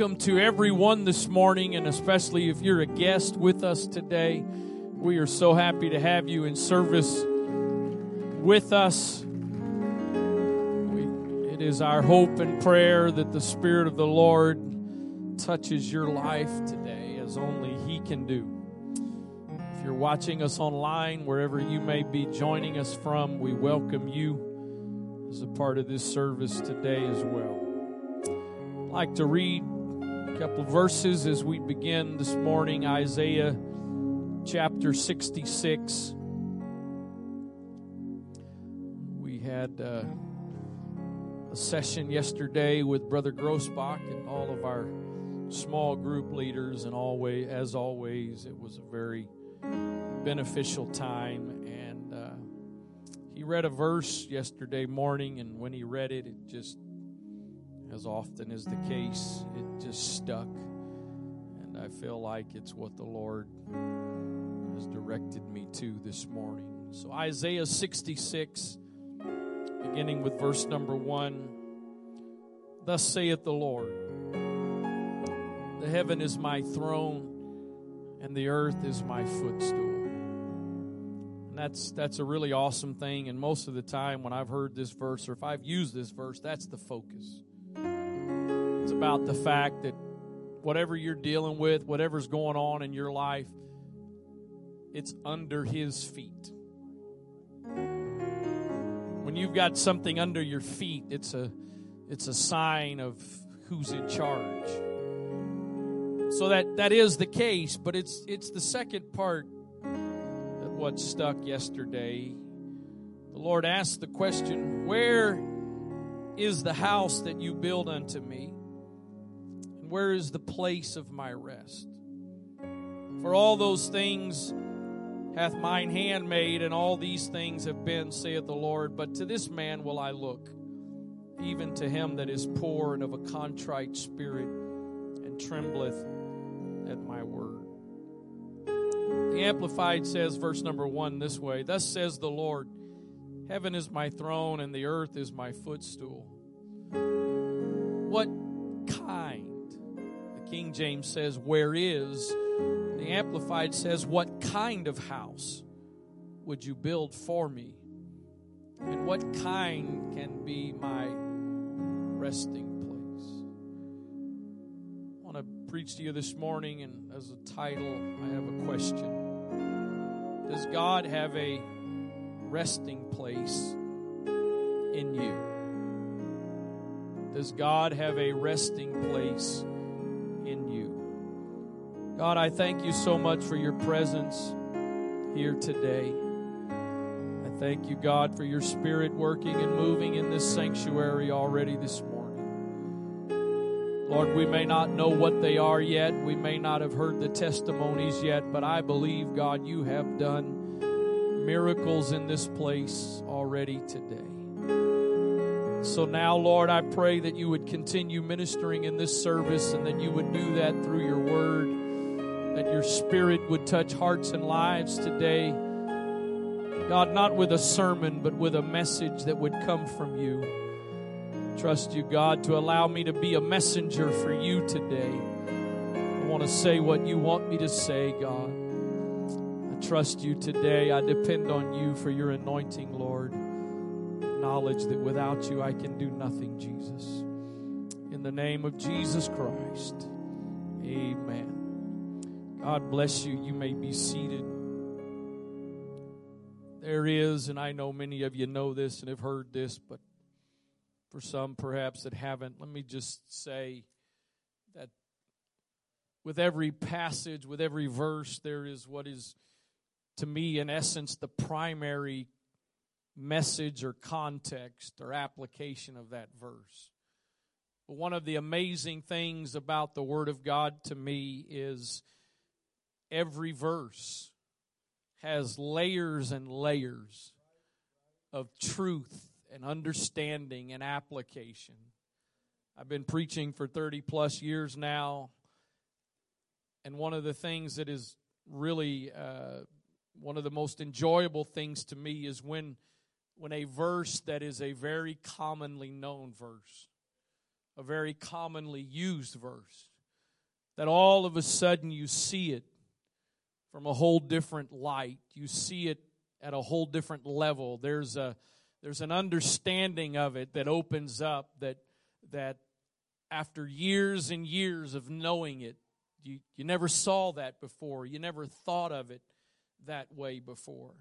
welcome to everyone this morning, and especially if you're a guest with us today. We are so happy to have you in service with us. We, it is our hope and prayer that the Spirit of the Lord touches your life today as only He can do. If you're watching us online, wherever you may be joining us from, we welcome you as a part of this service today as well. I'd like to read a couple verses as we begin this morning Isaiah chapter 66. We had uh, a session yesterday with Brother Grossbach and all of our small group leaders, and always, as always, it was a very beneficial time. And uh, he read a verse yesterday morning, and when he read it, it just as often is the case, it just stuck. And I feel like it's what the Lord has directed me to this morning. So, Isaiah 66, beginning with verse number one Thus saith the Lord The heaven is my throne, and the earth is my footstool. And that's, that's a really awesome thing. And most of the time, when I've heard this verse, or if I've used this verse, that's the focus about the fact that whatever you're dealing with, whatever's going on in your life, it's under His feet. When you've got something under your feet, it's a it's a sign of who's in charge. So that that is the case, but it's it's the second part that what stuck yesterday. The Lord asked the question, "Where is the house that you build unto me?" Where is the place of my rest? For all those things hath mine hand made, and all these things have been, saith the Lord. But to this man will I look, even to him that is poor and of a contrite spirit, and trembleth at my word. The Amplified says, verse number one, this way Thus says the Lord, Heaven is my throne, and the earth is my footstool. What kind? King James says, Where is? The Amplified says, What kind of house would you build for me? And what kind can be my resting place? I want to preach to you this morning, and as a title, I have a question Does God have a resting place in you? Does God have a resting place God, I thank you so much for your presence here today. I thank you, God, for your spirit working and moving in this sanctuary already this morning. Lord, we may not know what they are yet. We may not have heard the testimonies yet, but I believe, God, you have done miracles in this place already today. So now, Lord, I pray that you would continue ministering in this service and that you would do that through your word that your spirit would touch hearts and lives today. God, not with a sermon, but with a message that would come from you. Trust you, God, to allow me to be a messenger for you today. I want to say what you want me to say, God. I trust you today. I depend on you for your anointing, Lord. Acknowledge that without you I can do nothing, Jesus. In the name of Jesus Christ, amen. God bless you. You may be seated. There is, and I know many of you know this and have heard this, but for some perhaps that haven't, let me just say that with every passage, with every verse, there is what is, to me, in essence, the primary message or context or application of that verse. But one of the amazing things about the Word of God to me is every verse has layers and layers of truth and understanding and application. I've been preaching for 30 plus years now, and one of the things that is really uh, one of the most enjoyable things to me is when when a verse that is a very commonly known verse, a very commonly used verse, that all of a sudden you see it from a whole different light. You see it at a whole different level. There's a there's an understanding of it that opens up that that after years and years of knowing it, you, you never saw that before. You never thought of it that way before.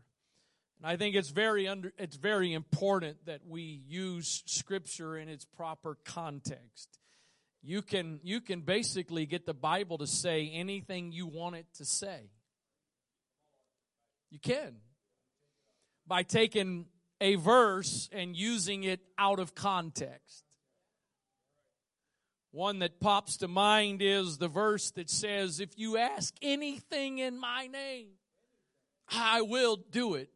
And I think it's very under, it's very important that we use scripture in its proper context. You can you can basically get the Bible to say anything you want it to say. You can. By taking a verse and using it out of context. One that pops to mind is the verse that says, If you ask anything in my name, I will do it.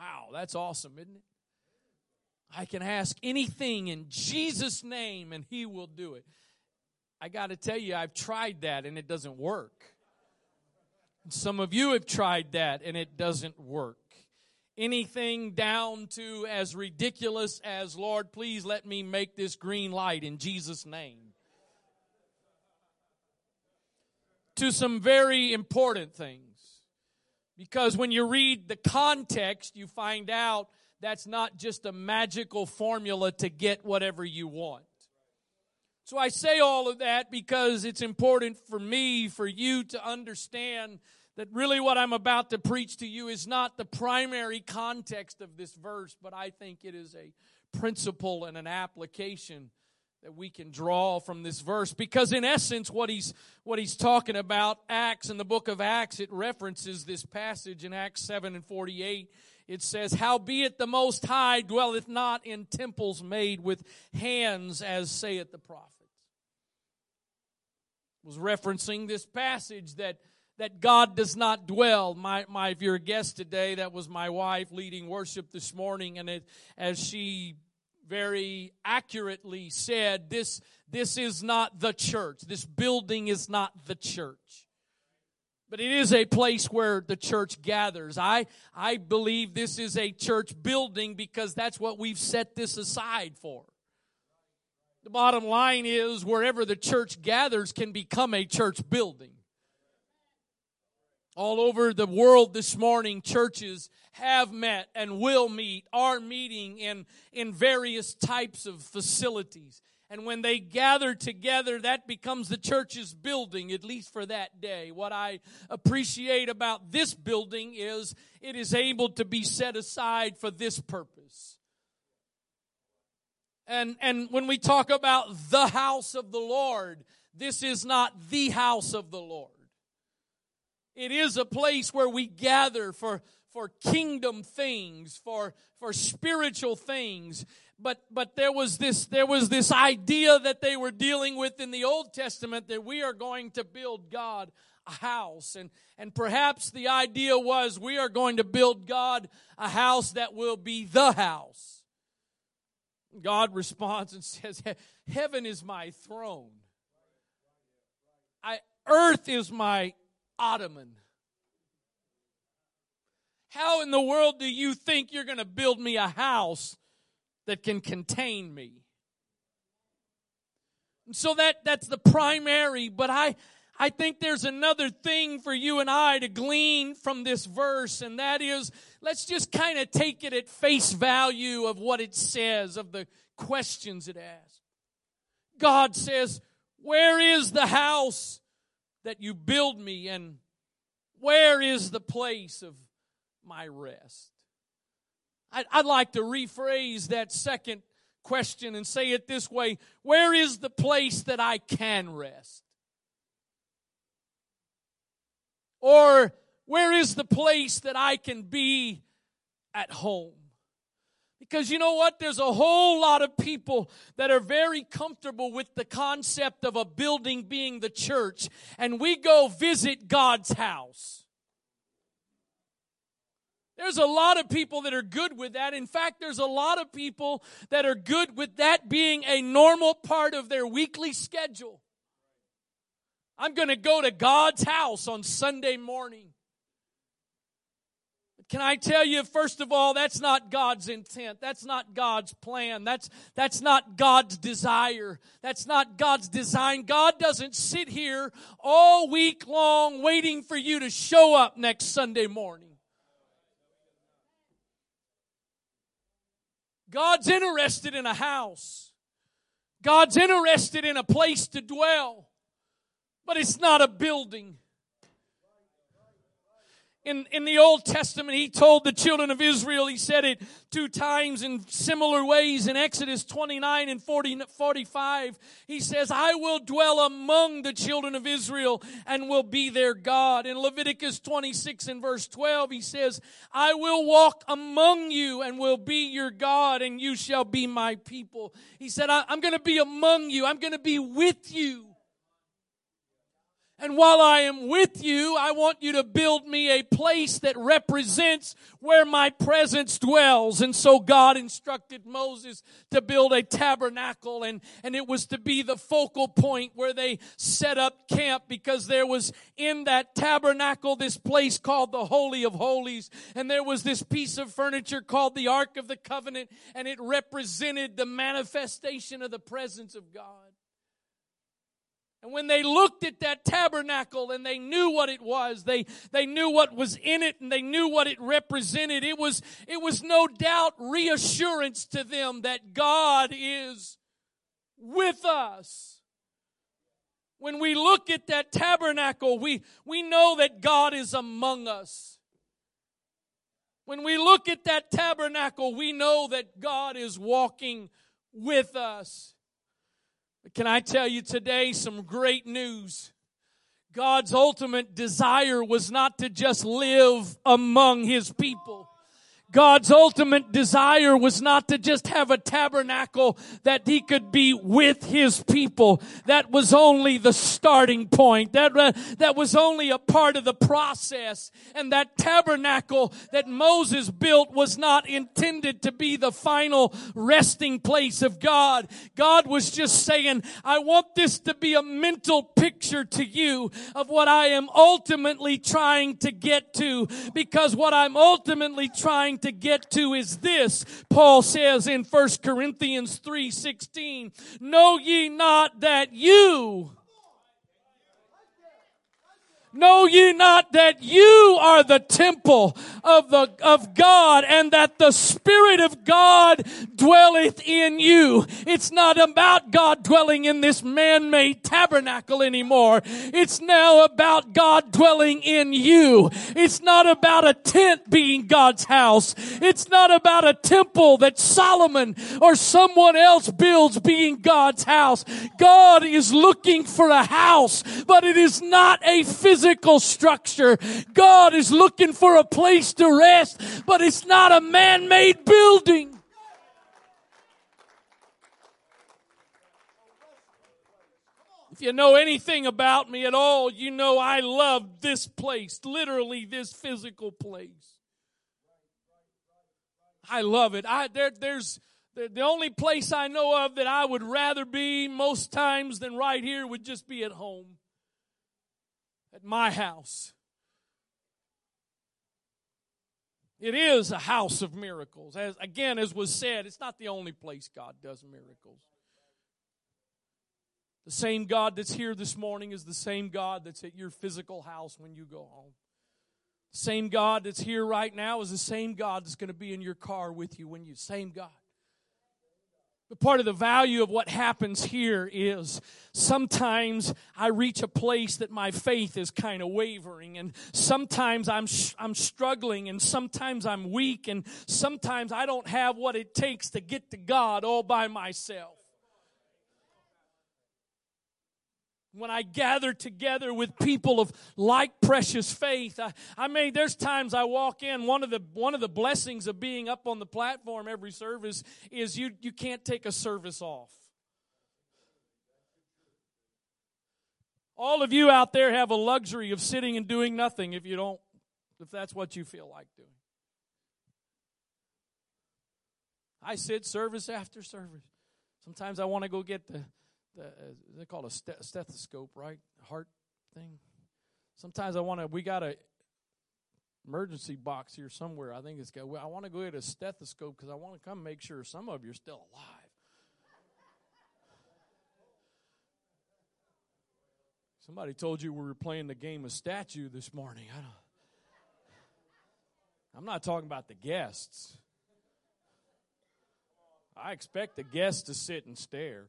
Wow, that's awesome, isn't it? I can ask anything in Jesus' name and he will do it. I got to tell you, I've tried that and it doesn't work. Some of you have tried that and it doesn't work. Anything down to as ridiculous as, Lord, please let me make this green light in Jesus' name. To some very important things. Because when you read the context, you find out that's not just a magical formula to get whatever you want. So I say all of that because it's important for me, for you to understand that really what I'm about to preach to you is not the primary context of this verse, but I think it is a principle and an application that we can draw from this verse because in essence what he's what he's talking about acts in the book of acts it references this passage in acts 7 and 48 it says howbeit the most high dwelleth not in temples made with hands as saith the prophets was referencing this passage that that God does not dwell. My, my, if you're a guest today, that was my wife leading worship this morning, and it, as she very accurately said, this, this is not the church. This building is not the church. But it is a place where the church gathers. I, I believe this is a church building because that's what we've set this aside for. The bottom line is wherever the church gathers can become a church building. All over the world this morning, churches have met and will meet, are meeting in, in various types of facilities. And when they gather together, that becomes the church's building, at least for that day. What I appreciate about this building is it is able to be set aside for this purpose. And, and when we talk about the house of the Lord, this is not the house of the Lord. It is a place where we gather for, for kingdom things, for, for spiritual things. But, but there was this, there was this idea that they were dealing with in the Old Testament that we are going to build God a house. And, and perhaps the idea was we are going to build God a house that will be the house. God responds and says, Heaven is my throne. I, earth is my ottoman. How in the world do you think you're going to build me a house that can contain me? And so that that's the primary, but I I think there's another thing for you and I to glean from this verse, and that is let's just kind of take it at face value of what it says, of the questions it asks. God says, Where is the house that you build me and where is the place of my rest? I'd, I'd, like to rephrase that second question and say it this way Where is the place that I can rest? Or where is the place that I can be at home? Because you know what? There's a whole lot of people that are very comfortable with the concept of a building being the church, and we go visit God's house. There's a lot of people that are good with that. In fact, there's a lot of people that are good with that being a normal part of their weekly schedule. I'm going to go to God's house on Sunday morning. Can I tell you, first of all, that's not God's intent. That's not God's plan. That's, that's not God's desire. That's not God's design. God doesn't sit here all week long waiting for you to show up next Sunday morning. God's interested in a house. God's interested in a place to dwell. But it's not a building in, in the Old Testament, he told the children of Israel, he said it two times in similar ways in Exodus 29 and 40, 45. He says, I will dwell among the children of Israel and will be their God. In Leviticus 26 and verse 12, he says, I will walk among you and will be your God and you shall be my people. He said, I'm going to be among you. I'm going to be with you. And while I am with you, I want you to build me a place that represents where my presence dwells. And so God instructed Moses to build a tabernacle and, and it was to be the focal point where they set up camp because there was in that tabernacle this place called the Holy of Holies. And there was this piece of furniture called the Ark of the Covenant and it represented the manifestation of the presence of God. And when they looked at that tabernacle and they knew what it was, they, they knew what was in it and they knew what it represented, it was, it was no doubt reassurance to them that God is with us. When we look at that tabernacle, we, we know that God is among us. When we look at that tabernacle, we know that God is walking with us. Can I tell you today some great news? God's ultimate desire was not to just live among His people. God's ultimate desire was not to just have a tabernacle that he could be with his people. That was only the starting point. That, uh, that was only a part of the process. And that tabernacle that Moses built was not intended to be the final resting place of God. God was just saying, I want this to be a mental picture to you of what I am ultimately trying to get to because what I'm ultimately trying to get to is this. Paul says in 1 Corinthians 3:16, "Know ye not that you Know ye not that you are the temple of the, of God and that the Spirit of God dwelleth in you? It's not about God dwelling in this man-made tabernacle anymore. It's now about God dwelling in you. It's not about a tent being God's house. It's not about a temple that Solomon or someone else builds being God's house. God is looking for a house, but it is not a physical physical structure. God is looking for a place to rest, but it's not a man-made building. If you know anything about me at all, you know I love this place, literally this physical place. I love it. I there, there's the only place I know of that I would rather be most times than right here would just be at home at my house. It is a house of miracles. As again, as was said, it's not the only place God does miracles. The same God that's here this morning is the same God that's at your physical house when you go home. The same God that's here right now is the same God that's going to be in your car with you when you same God. But part of the value of what happens here is sometimes I reach a place that my faith is kind of wavering and sometimes I'm I'm struggling and sometimes I'm weak and sometimes I don't have what it takes to get to God all by myself. When I gather together with people of like precious faith, I, I mean, there's times I walk in. One of the one of the blessings of being up on the platform every service is you you can't take a service off. All of you out there have a luxury of sitting and doing nothing if you don't, if that's what you feel like doing. I sit service after service. Sometimes I want to go get the Uh, they call a stethoscope, right? Heart thing. Sometimes I want to. We got a emergency box here somewhere. I think it's got. I want to go get a stethoscope because I want to come make sure some of you are still alive. Somebody told you we were playing the game of statue this morning. I don't. I'm not talking about the guests. I expect the guests to sit and stare.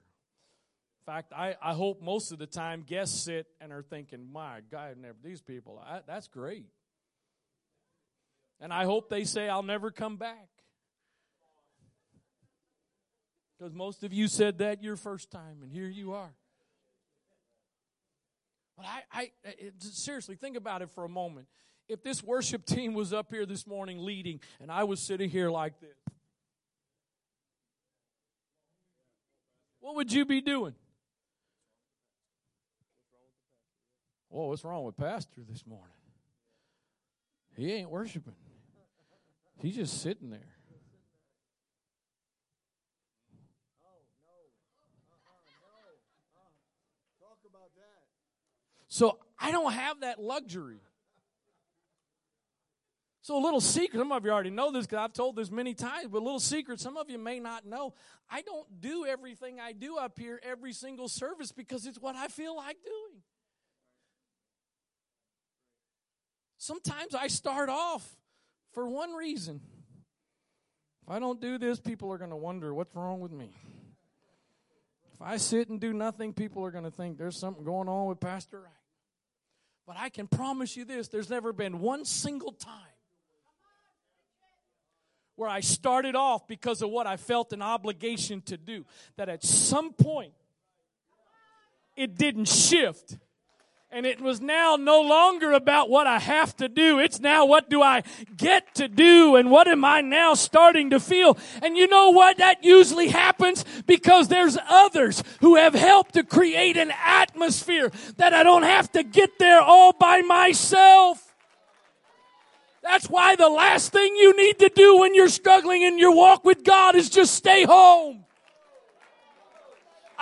In fact, I, I hope most of the time guests sit and are thinking, my God, never these people, I, that's great. And I hope they say, I'll never come back. Because most of you said that your first time, and here you are. But I, I eh, eh, it, seriously, think about it for a moment. If this worship team was up here this morning leading, and I was sitting here like this, what would you be doing? Whoa, what's wrong with Pastor this morning? He ain't worshiping. He's just sitting there. So I don't have that luxury. So, a little secret, some of you already know this because I've told this many times, but a little secret, some of you may not know. I don't do everything I do up here every single service because it's what I feel like doing. Sometimes I start off for one reason. If I don't do this, people are going to wonder what's wrong with me. If I sit and do nothing, people are going to think there's something going on with Pastor Wright. But I can promise you this there's never been one single time where I started off because of what I felt an obligation to do. That at some point, it didn't shift and it was now no longer about what I have to do. It's now what do I get to do and what am I now starting to feel? And you know what? That usually happens because there's others who have helped to create an atmosphere that I don't have to get there all by myself. That's why the last thing you need to do when you're struggling in your walk with God is just stay home.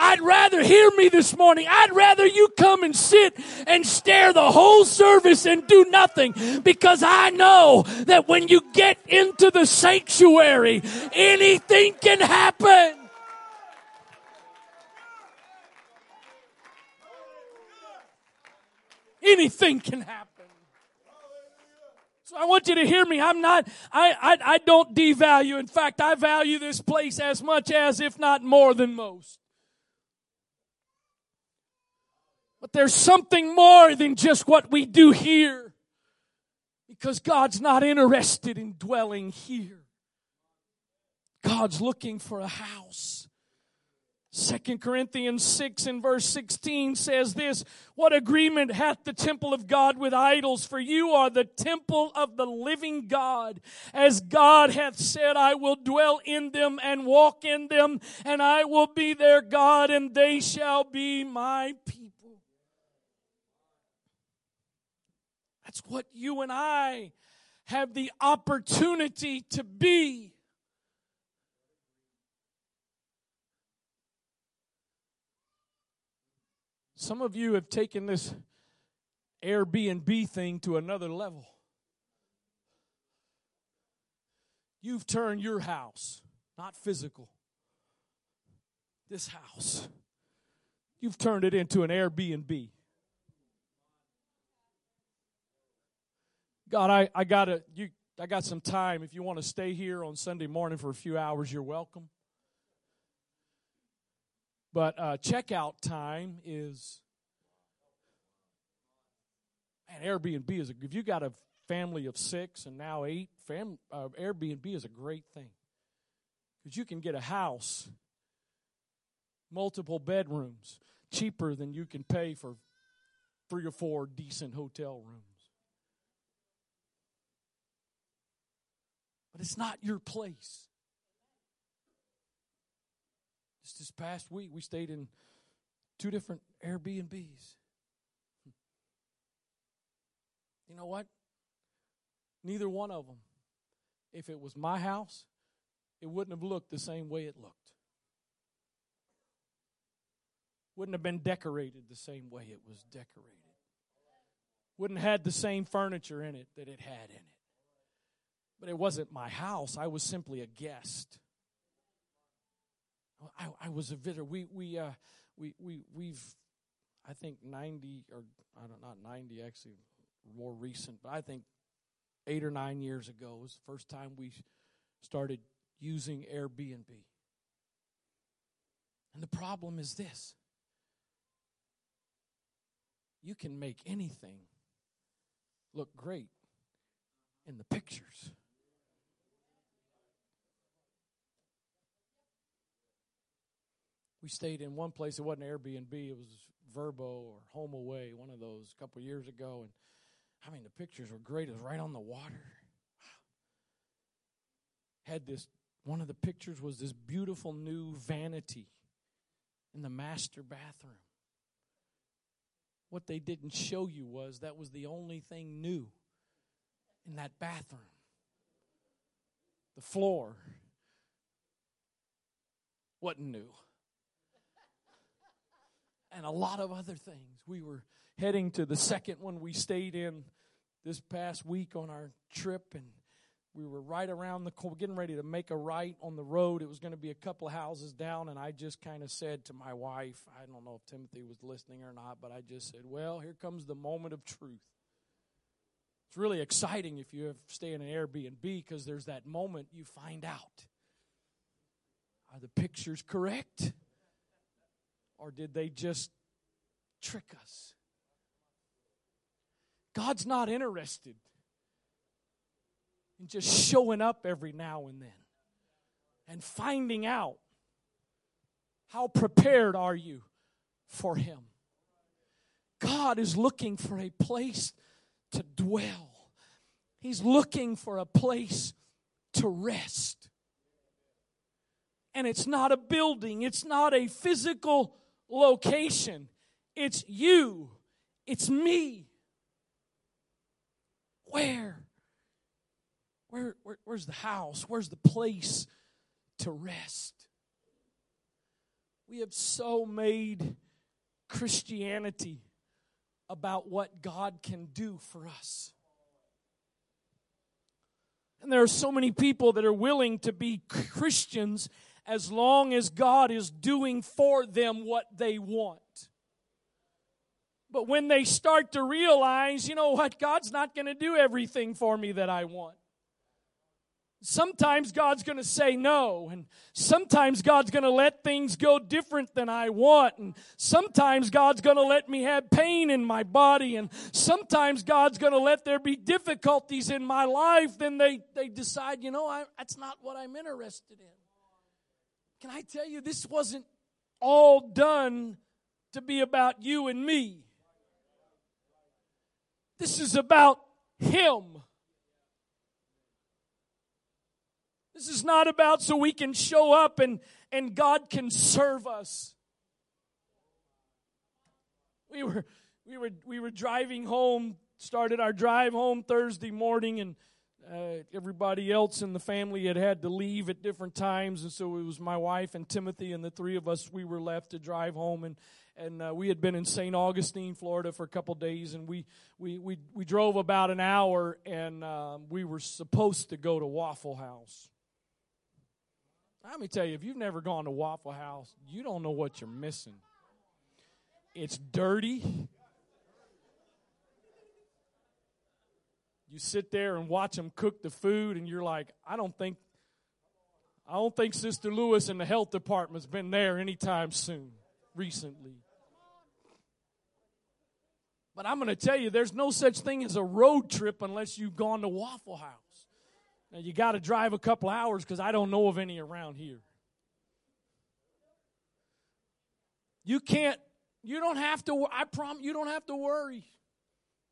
I'd rather hear me this morning. I'd rather you come and sit and stare the whole service and do nothing because I know that when you get into the sanctuary, anything can happen. Anything can happen. So I want you to hear me. I'm not, I, I, I don't devalue. In fact, I value this place as much as, if not more than most. But there's something more than just what we do here. Because God's not interested in dwelling here. God's looking for a house. Second Corinthians 6 and verse 16 says this, What agreement hath the temple of God with idols? For you are the temple of the living God. As God hath said, I will dwell in them and walk in them, and I will be their God, and they shall be my people. That's what you and I have the opportunity to be. Some of you have taken this Airbnb thing to another level. You've turned your house, not physical, this house, you've turned it into an Airbnb. God, I, I got a, you I got some time. If you want to stay here on Sunday morning for a few hours, you're welcome. But uh, checkout time is man, Airbnb is a, if you got a family of six and now eight, fam, uh, Airbnb is a great thing because you can get a house, multiple bedrooms, cheaper than you can pay for three or four decent hotel rooms. But it's not your place. Just this past week, we stayed in two different Airbnbs. You know what? Neither one of them, if it was my house, it wouldn't have looked the same way it looked. Wouldn't have been decorated the same way it was decorated. Wouldn't have had the same furniture in it that it had in it. But it wasn't my house. I was simply a guest. I, I was a visitor. We we uh, we we we've I think ninety or I don't not ninety actually more recent, but I think eight or nine years ago was the first time we started using Airbnb. And the problem is this you can make anything look great in the pictures. We stayed in one place. It wasn't Airbnb. It was Vrbo or HomeAway, one of those, a couple years ago. And I mean, the pictures were great. It was right on the water. Had this. One of the pictures was this beautiful new vanity in the master bathroom. What they didn't show you was that was the only thing new in that bathroom. The floor wasn't new. And a lot of other things. We were heading to the second one we stayed in this past week on our trip, and we were right around the corner, getting ready to make a right on the road. It was going to be a couple of houses down, and I just kind of said to my wife, I don't know if Timothy was listening or not, but I just said, Well, here comes the moment of truth. It's really exciting if you stay in an Airbnb because there's that moment you find out. Are the pictures correct? Or did they just trick us? God's not interested in just showing up every now and then and finding out how prepared are you for Him. God is looking for a place to dwell, He's looking for a place to rest. And it's not a building, it's not a physical location, it's you, it's me. Where? Where, where, where's the house? Where's the place to rest? We have so made Christianity about what God can do for us. And there are so many people that are willing to be Christians as long as God is doing for them what they want. But when they start to realize, you know what, God's not going to do everything for me that I want. Sometimes God's going to say no, and sometimes God's going to let things go different than I want, and sometimes God's going to let me have pain in my body, and sometimes God's going to let there be difficulties in my life. Then they, they decide, you know, I, that's not what I'm interested in. Can I tell you, this wasn't all done to be about you and me. This is about Him. This is not about so we can show up and, and God can serve us. We were, we, were, we were driving home, started our drive home Thursday morning, and uh, everybody else in the family had had to leave at different times, and so it was my wife and Timothy and the three of us. We were left to drive home, and and uh, we had been in St. Augustine, Florida, for a couple days, and we we we we drove about an hour, and um, we were supposed to go to Waffle House. Let me tell you, if you've never gone to Waffle House, you don't know what you're missing. It's dirty. You sit there and watch them cook the food, and you're like, I don't think, I don't think Sister Lewis in the health department's been there anytime soon, recently. But I'm going to tell you, there's no such thing as a road trip unless you've gone to Waffle House. Now you got to drive a couple hours because I don't know of any around here. You can't, you don't have to, I promise, you don't have to worry.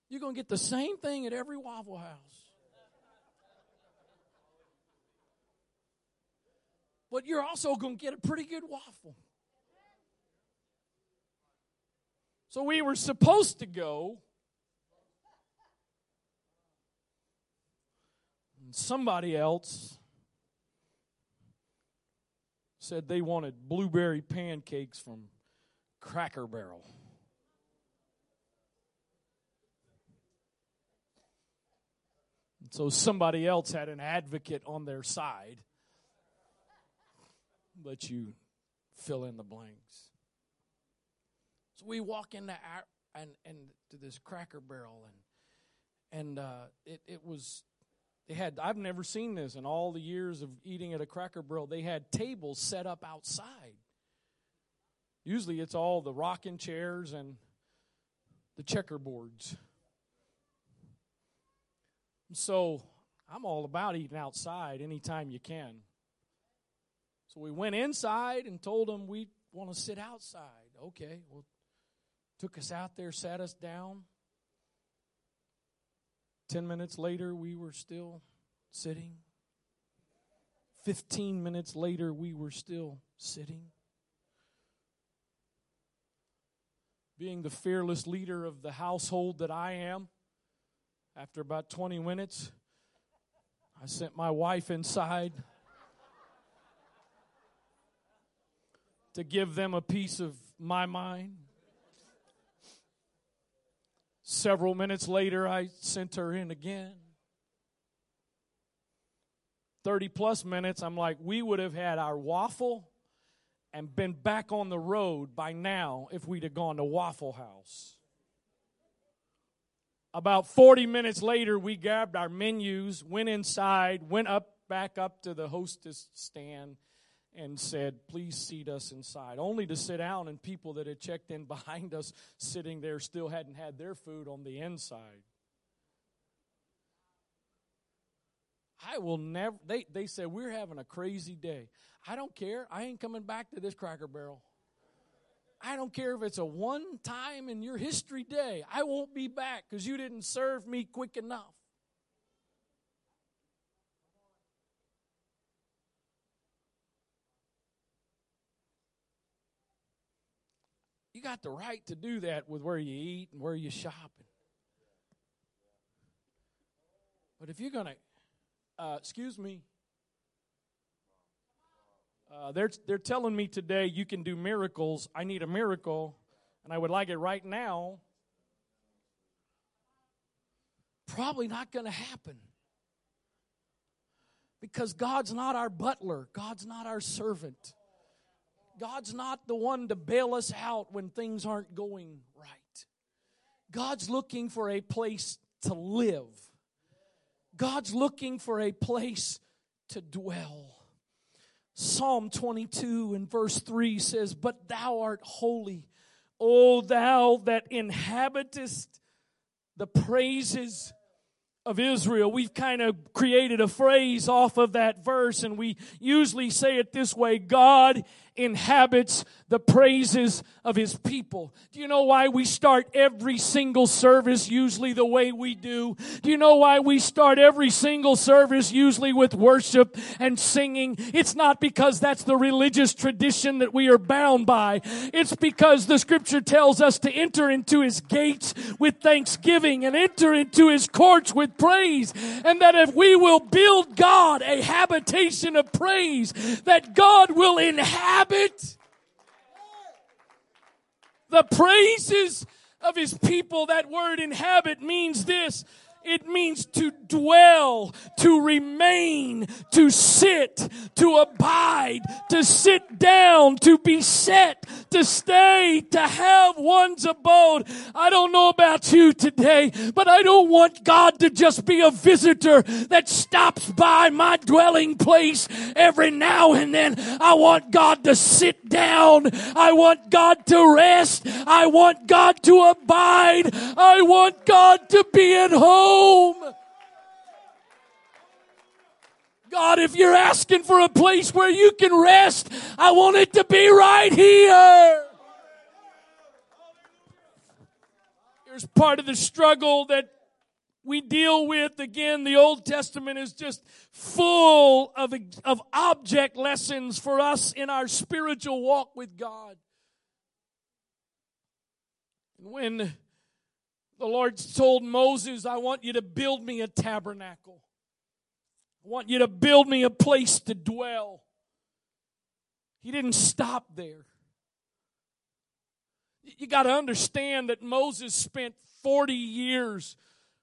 You're going to get the same thing at every Waffle House. But you're also going to get a pretty good waffle. So we were supposed to go And somebody else said they wanted blueberry pancakes from Cracker Barrel. So somebody else had an advocate on their side. But you fill in the blanks. So we walk into our, and and to this Cracker Barrel and and uh, it it was they had I've never seen this in all the years of eating at a Cracker Barrel. They had tables set up outside. Usually it's all the rocking chairs and the checkerboards. So I'm all about eating outside anytime you can. So we went inside and told them we want to sit outside. Okay, well, took us out there, sat us down. Ten minutes later, we were still sitting. Fifteen minutes later, we were still sitting. Being the fearless leader of the household that I am, after about 20 minutes, I sent my wife inside to give them a piece of my mind. Several minutes later, I sent her in again. 30 plus minutes, I'm like, we would have had our waffle and been back on the road by now if we'd have gone to Waffle House. About 40 minutes later, we grabbed our menus, went inside, went up back up to the hostess stand, and said, Please seat us inside. Only to sit down, and people that had checked in behind us sitting there still hadn't had their food on the inside. I will never, they, they said, We're having a crazy day. I don't care. I ain't coming back to this cracker barrel. I don't care if it's a one time in your history day. I won't be back because you didn't serve me quick enough. You got the right to do that with where you eat and where you shop. But if you're going to, uh, excuse me, uh, they're, they're telling me today you can do miracles. I need a miracle, and I would like it right now. Probably not going to happen. Because God's not our butler, God's not our servant. God's not the one to bail us out when things aren't going right. God's looking for a place to live. God's looking for a place to dwell. Psalm 22 and verse 3 says, But thou art holy, O thou that inhabitest the praises of Israel. We've kind of created a phrase off of that verse, and we usually say it this way God inhabits the praises of his people. Do you know why we start every single service usually the way we do? Do you know why we start every single service usually with worship and singing? It's not because that's the religious tradition that we are bound by. It's because the scripture tells us to enter into his gates with thanksgiving and enter into his courts with praise. And that if we will build God a habitation of praise, that God will inhabit the praises of his people. That word inhabit means this. It means to dwell, to remain, to sit, to abide, to sit down, to be set, to stay, to have one's abode. I don't know about you today, but I don't want God to just be a visitor that stops by my dwelling place every now and then. I want God to sit down. I want God to rest. I want God to abide. I want God to be at home home. God, if you're asking for a place where you can rest, I want it to be right here. Here's part of the struggle that we deal with. Again, the Old Testament is just full of, of object lessons for us in our spiritual walk with God. When the Lord told Moses, I want you to build me a tabernacle. I want you to build me a place to dwell. He didn't stop there. You got to understand that Moses spent 40 years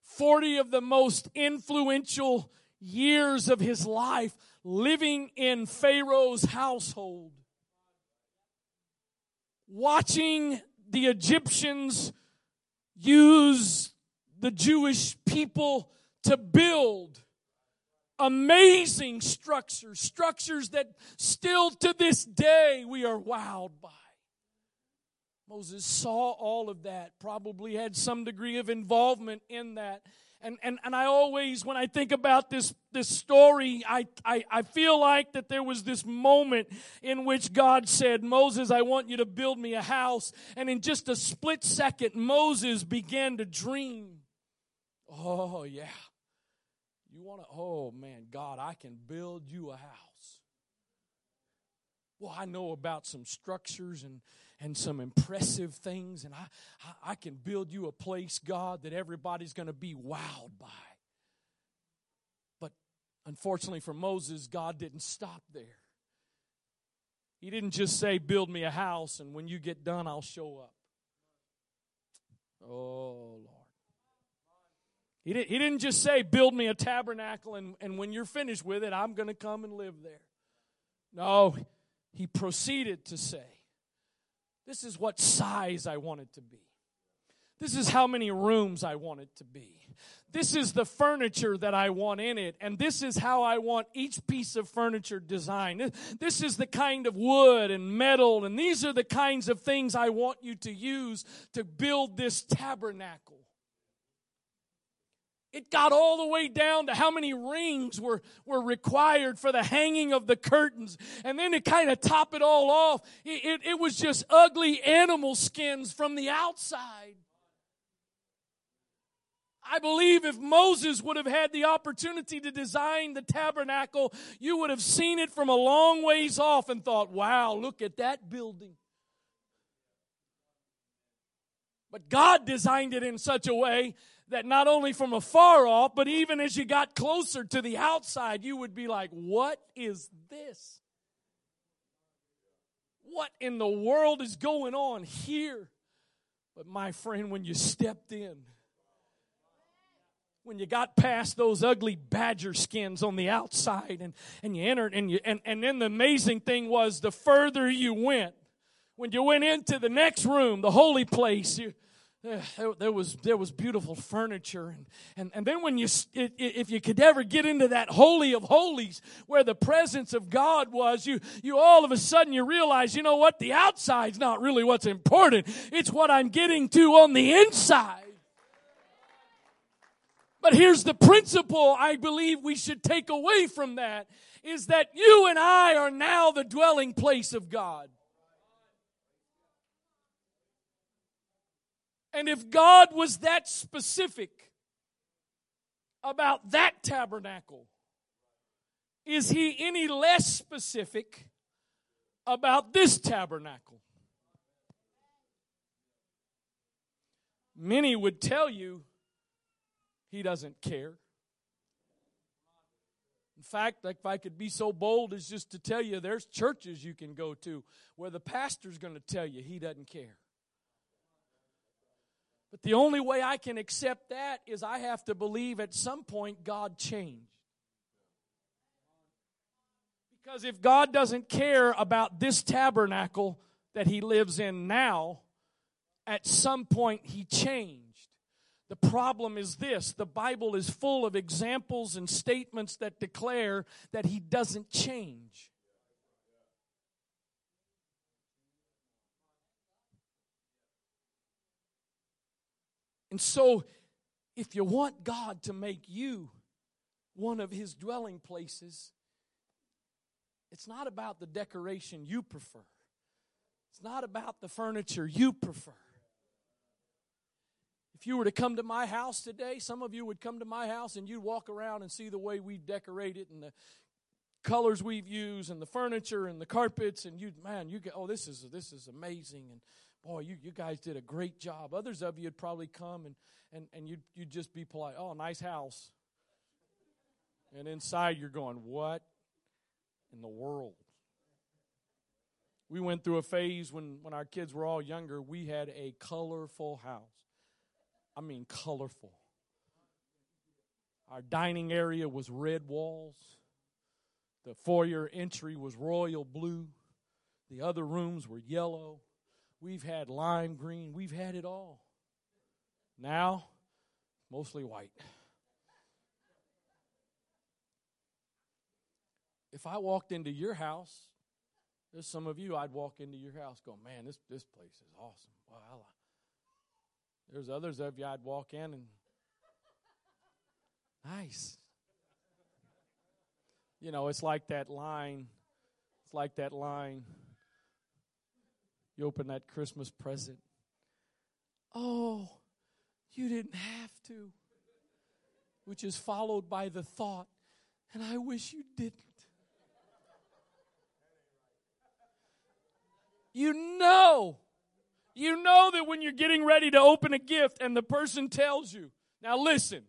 40 of the most influential years of his life living in Pharaoh's household, watching the Egyptians use the Jewish people to build amazing structures, structures that still to this day we are wowed by. Moses saw all of that, probably had some degree of involvement in that. And, and, and I always, when I think about this, this story, I, I, I feel like that there was this moment in which God said, Moses, I want you to build me a house. And in just a split second, Moses began to dream. Oh, yeah. You want to, oh man, God, I can build you a house. Well, I know about some structures and, and some impressive things, and I, I, I can build you a place, God, that everybody's going to be wowed by. But unfortunately for Moses, God didn't stop there. He didn't just say, Build me a house, and when you get done, I'll show up. Oh, Lord. He, did, he didn't just say, Build me a tabernacle, and, and when you're finished with it, I'm going to come and live there. No, he proceeded to say, This is what size I want it to be. This is how many rooms I want it to be. This is the furniture that I want in it, and this is how I want each piece of furniture designed. This is the kind of wood and metal, and these are the kinds of things I want you to use to build this tabernacle. It got all the way down to how many rings were, were required for the hanging of the curtains. And then to kind of top it all off, it, it, it was just ugly animal skins from the outside. I believe if Moses would have had the opportunity to design the tabernacle, you would have seen it from a long ways off and thought, wow, look at that building. But God designed it in such a way that not only from afar off, but even as you got closer to the outside, you would be like, What is this? What in the world is going on here? But my friend, when you stepped in, when you got past those ugly badger skins on the outside and, and you entered and you and, and then the amazing thing was the further you went, when you went into the next room, the holy place, you there was there was beautiful furniture. And, and, and then when you if you could ever get into that holy of holies where the presence of god was you you all of a sudden you realize you know what? The outside's not really what's important. It's what i'm getting to on the inside. But here's the principle i believe we should take away from that is that you and i are now the dwelling place of god And if God was that specific about that tabernacle, is he any less specific about this tabernacle? Many would tell you he doesn't care. In fact, if I could be so bold as just to tell you, there's churches you can go to where the pastor's going to tell you he doesn't care. But the only way I can accept that is I have to believe at some point God changed. Because if God doesn't care about this tabernacle that He lives in now, at some point He changed. The problem is this the Bible is full of examples and statements that declare that He doesn't change. And so, if you want God to make you one of His dwelling places, it's not about the decoration you prefer, it's not about the furniture you prefer. If you were to come to my house today, some of you would come to my house and you'd walk around and see the way we decorate it and the colors we've used and the furniture and the carpets and you man you get oh this is this is amazing and boy, you, you guys did a great job. Others of you would probably come and, and, and you'd, you'd just be polite. Oh, nice house. And inside you're going, what in the world? We went through a phase when, when our kids were all younger, we had a colorful house. I mean, colorful. Our dining area was red walls. The foyer entry was royal blue. The other rooms were yellow. We've had lime green. We've had it all. Now, mostly white. If I walked into your house, there's some of you I'd walk into your house go, man, this, this place is awesome. Wow. There's others of you I'd walk in and nice. You know, it's like that line. It's like that line. You open that Christmas present. Oh, you didn't have to. Which is followed by the thought, and I wish you didn't. You know, you know that when you're getting ready to open a gift and the person tells you, now listen,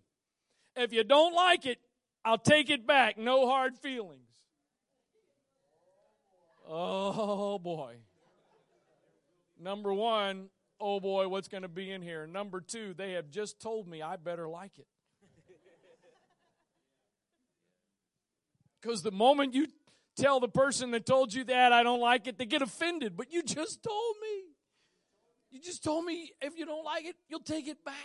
if you don't like it, I'll take it back. No hard feelings. Oh boy. Number one, oh boy, what's going to be in here? Number two, they have just told me I better like it. Because the moment you tell the person that told you that I don't like it, they get offended. But you just told me. You just told me if you don't like it, you'll take it back.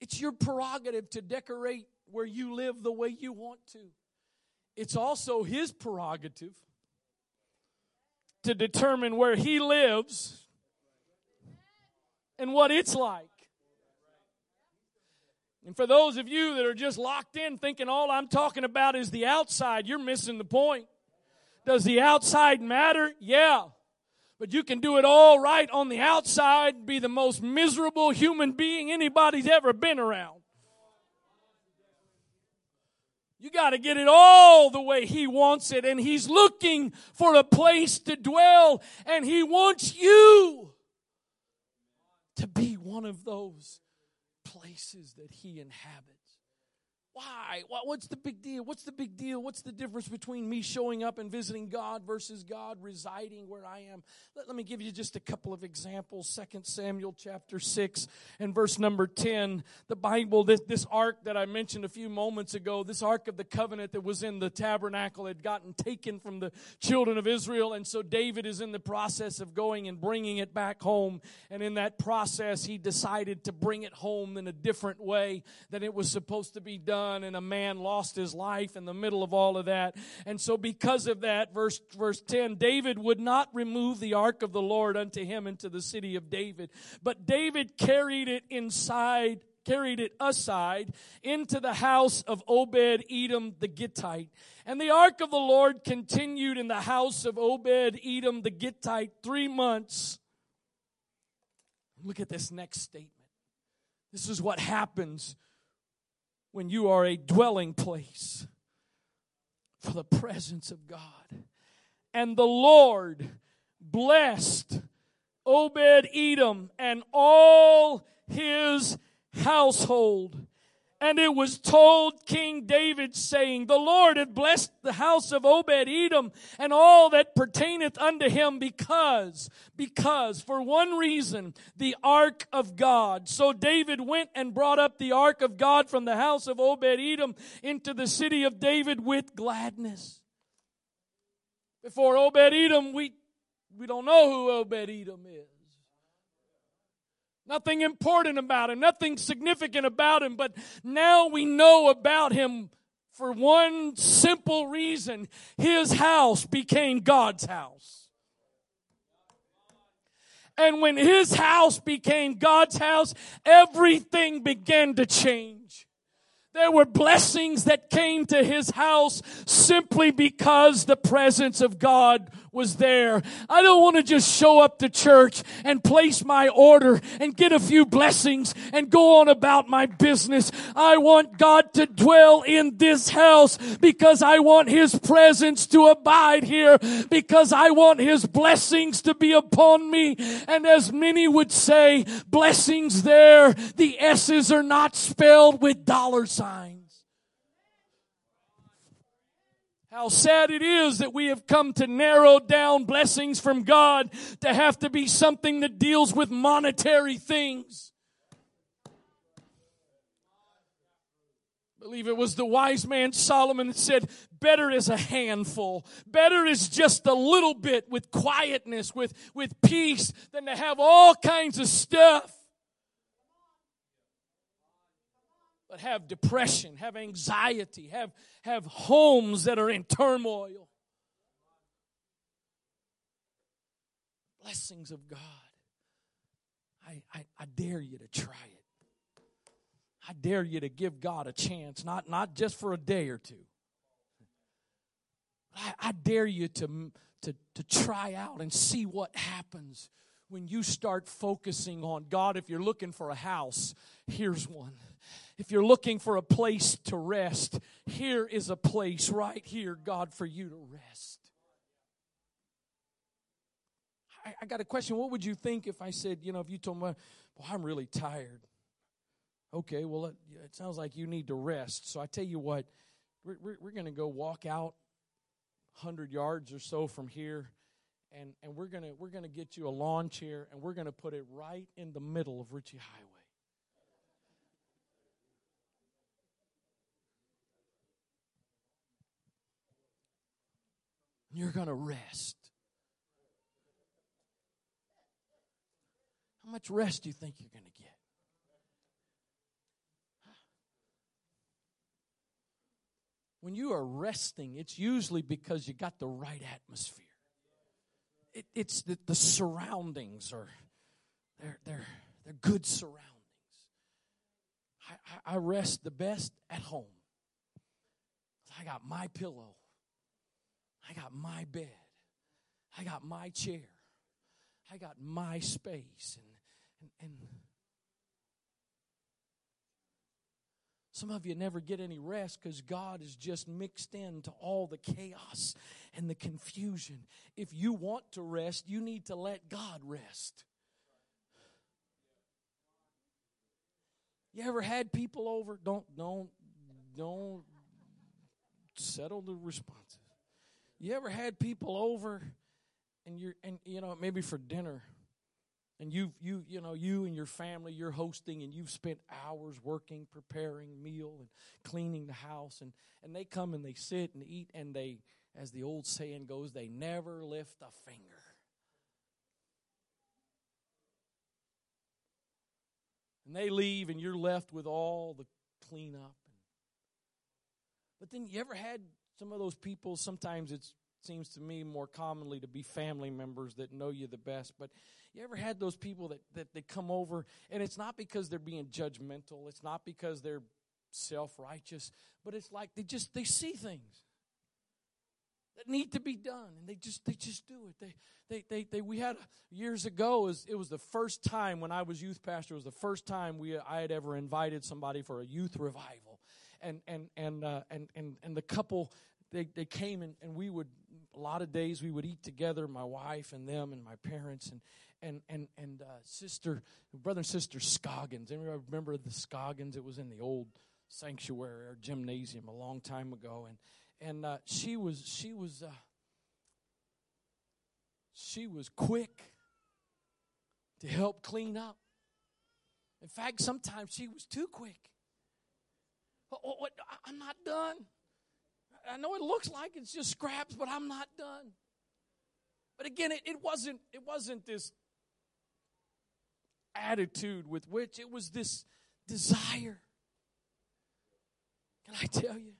It's your prerogative to decorate where you live the way you want to. It's also his prerogative to determine where he lives and what it's like. And for those of you that are just locked in thinking all I'm talking about is the outside, you're missing the point. Does the outside matter? Yeah. But you can do it all right on the outside, be the most miserable human being anybody's ever been around. You got to get it all the way He wants it, and He's looking for a place to dwell, and He wants you to be one of those places that he inhabits. Why? What's the big deal? What's the big deal? What's the difference between me showing up and visiting God versus God residing where I am? Let, let me give you just a couple of examples. Second Samuel chapter 6 and verse number 10. The Bible, this, this ark that I mentioned a few moments ago, this ark of the covenant that was in the tabernacle had gotten taken from the children of Israel. And so David is in the process of going and bringing it back home. And in that process, he decided to bring it home in a different way than it was supposed to be done done and a man lost his life in the middle of all of that. And so because of that, verse, verse 10, David would not remove the ark of the Lord unto him into the city of David, but David carried it inside carried it aside into the house of Obed Edom the Gittite. And the ark of the Lord continued in the house of Obed Edom the Gittite three months. Look at this next statement. This is what happens when you are a dwelling place for the presence of God. And the Lord blessed Obed Edom and all his household. And it was told King David, saying, The Lord had blessed the house of Obed Edom and all that pertaineth unto him because, because, for one reason, the ark of God. So David went and brought up the ark of God from the house of Obed Edom into the city of David with gladness. Before Obed Edom, we, we don't know who Obed Edom is. Nothing important about him, nothing significant about him, but now we know about him for one simple reason. His house became God's house. And when his house became God's house, everything began to change. There were blessings that came to his house simply because the presence of God was there. I don't want to just show up to church and place my order and get a few blessings and go on about my business. I want God to dwell in this house because I want His presence to abide here because I want His blessings to be upon me. And as many would say, blessings there, the S's are not spelled with dollar signs. How sad it is that we have come to narrow down blessings from God to have to be something that deals with monetary things. I believe it was the wise man Solomon that said, better is a handful. Better is just a little bit with quietness, with, with peace, than to have all kinds of stuff. But have depression, have anxiety, have, have homes that are in turmoil. Blessings of God. I, I, I dare you to try it. I dare you to give God a chance, not, not just for a day or two. I, I dare you to, to, to try out and see what happens when you start focusing on God. If you're looking for a house, here's one. If you're looking for a place to rest, here is a place right here, God, for you to rest. I, I got a question. What would you think if I said, you know, if you told me, well, I'm really tired? Okay, well, it, it sounds like you need to rest. So I tell you what, we're, we're, we're going to go walk out 100 yards or so from here and, and we're gonna we're gonna get you a lawn chair and we're gonna put it right in the middle of Ritchie Highway. You're gonna rest. How much rest do you think you're gonna get? When you are resting, it's usually because you got the right atmosphere it, it's the, the surroundings are they're they're they're good surroundings. I, I, rest the best at home. I got my pillow. I got my bed. I got my chair. I got my space and and, and Some of you never get any rest because God is just mixed into all the chaos and the confusion. If you want to rest, you need to let God rest. You ever had people over? Don't, don't, don't settle the responses. You ever had people over and you're, and you know, maybe for dinner and you've you you know you and your family you're hosting and you've spent hours working preparing meal and cleaning the house. And and they come and they sit and eat and they as the old saying goes they never lift a finger. And they leave and you're left with all the cleanup. But then you ever had some of those people sometimes it's seems to me more commonly to be family members that know you the best. But you ever had those people that, that they come over and it's not because they're being judgmental, it's not because they're self righteous, but it's like they just they see things that need to be done and they just they just do it they they they, they we had years ago it was, the first time when i was youth pastor it was the first time we i had ever invited somebody for a youth revival and and and uh, and, and and the couple they, they came and, and we would a lot of days we would eat together my wife and them and my parents and and and and uh, sister brother and sister scoggins. Anybody remember the scoggins? It was in the old sanctuary or gymnasium a long time ago. And and uh, she was she was uh, she was quick to help clean up. In fact sometimes she was too quick. Oh, oh, i'm not done I know it looks like it's just scraps, but I'm not done. But again, it, it wasn't it wasn't this attitude with which it was this desire. Can I tell you?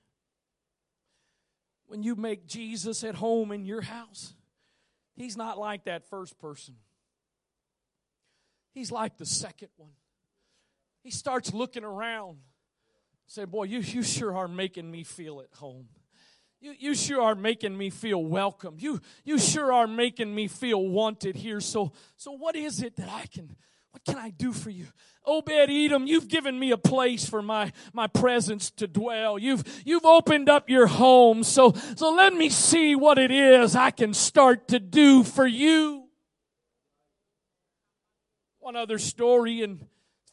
When you make Jesus at home in your house, he's not like that first person. He's like the second one. He starts looking around, say, Boy, you, you sure are making me feel at home. You, you sure are making me feel welcome. You, you sure are making me feel wanted here. So, so what is it that I can, what can I do for you? Oh, Obed Edom, you've given me a place for my, my presence to dwell. You've, you've opened up your home. So, so let me see what it is I can start to do for you. One other story and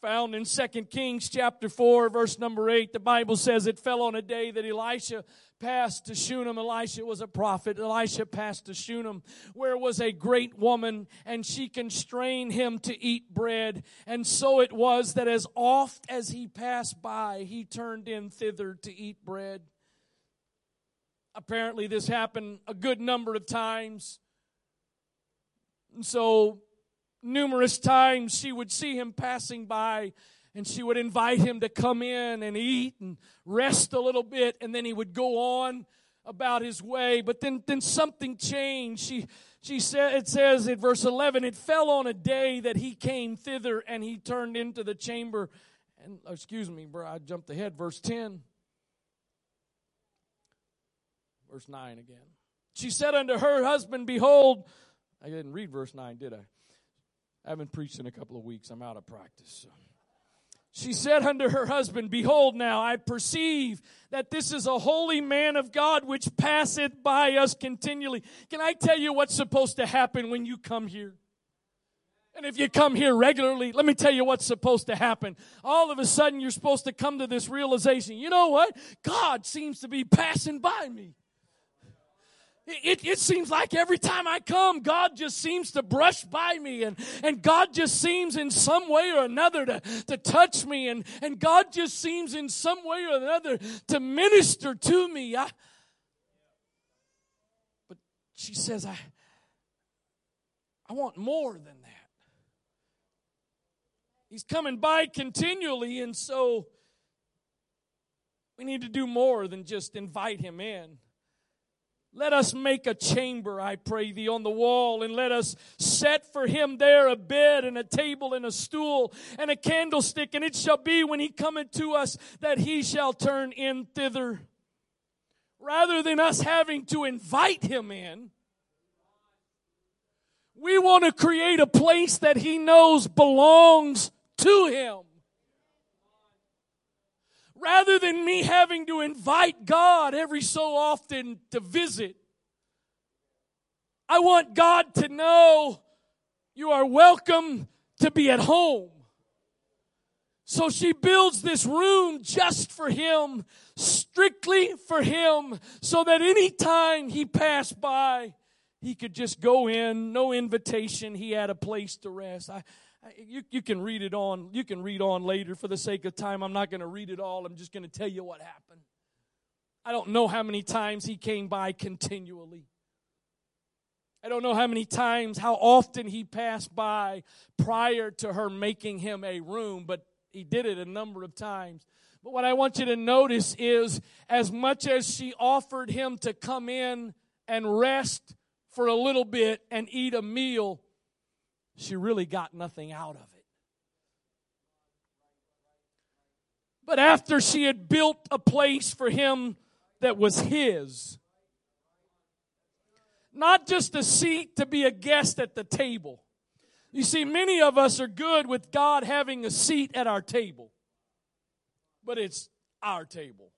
found in 2 Kings chapter 4 verse number 8 the Bible says it fell on a day that Elisha passed to Shunem. Elisha was a prophet. Elisha passed to Shunem where was a great woman and she constrained him to eat bread. And so it was that as oft as he passed by he turned in thither to eat bread. Apparently this happened a good number of times. And so numerous times she would see him passing by and she would invite him to come in and eat and rest a little bit and then he would go on about his way but then then something changed she she said it says in verse 11 it fell on a day that he came thither and he turned into the chamber and oh, excuse me bro i jumped ahead verse 10 verse 9 again she said unto her husband behold i didn't read verse 9 did i I haven't preached in a couple of weeks. I'm out of practice. So. She said unto her husband, Behold, now I perceive that this is a holy man of God which passeth by us continually. Can I tell you what's supposed to happen when you come here? And if you come here regularly, let me tell you what's supposed to happen. All of a sudden, you're supposed to come to this realization you know what? God seems to be passing by me. It, it seems like every time I come, God just seems to brush by me and, and God just seems in some way or another to, to touch me and, and God just seems in some way or another to minister to me. I, but she says, I, I want more than that. He's coming by continually, and so we need to do more than just invite him in. Let us make a chamber, I pray thee, on the wall, and let us set for him there a bed and a table and a stool and a candlestick. And it shall be when he cometh to us that he shall turn in thither. Rather than us having to invite him in, we want to create a place that he knows belongs to him rather than me having to invite God every so often to visit. I want God to know you are welcome to be at home. So she builds this room just for him, strictly for him, so that anytime he passed by, he could just go in, no invitation. He had a place to rest. I, you, you can read it on you can read on later for the sake of time. I'm not going to read it all. I'm just going to tell you what happened. I don't know how many times he came by continually. I don't know how many times how often he passed by prior to her making him a room but he did it a number of times. But what i want you to notice is as much as she offered him to come in and rest for a little bit and eat a meal she really got nothing out of it. But after she had built a place for him that was his, not just a seat to be a guest at the table. You see, many of us are good with God having a seat at our table, but it's our table.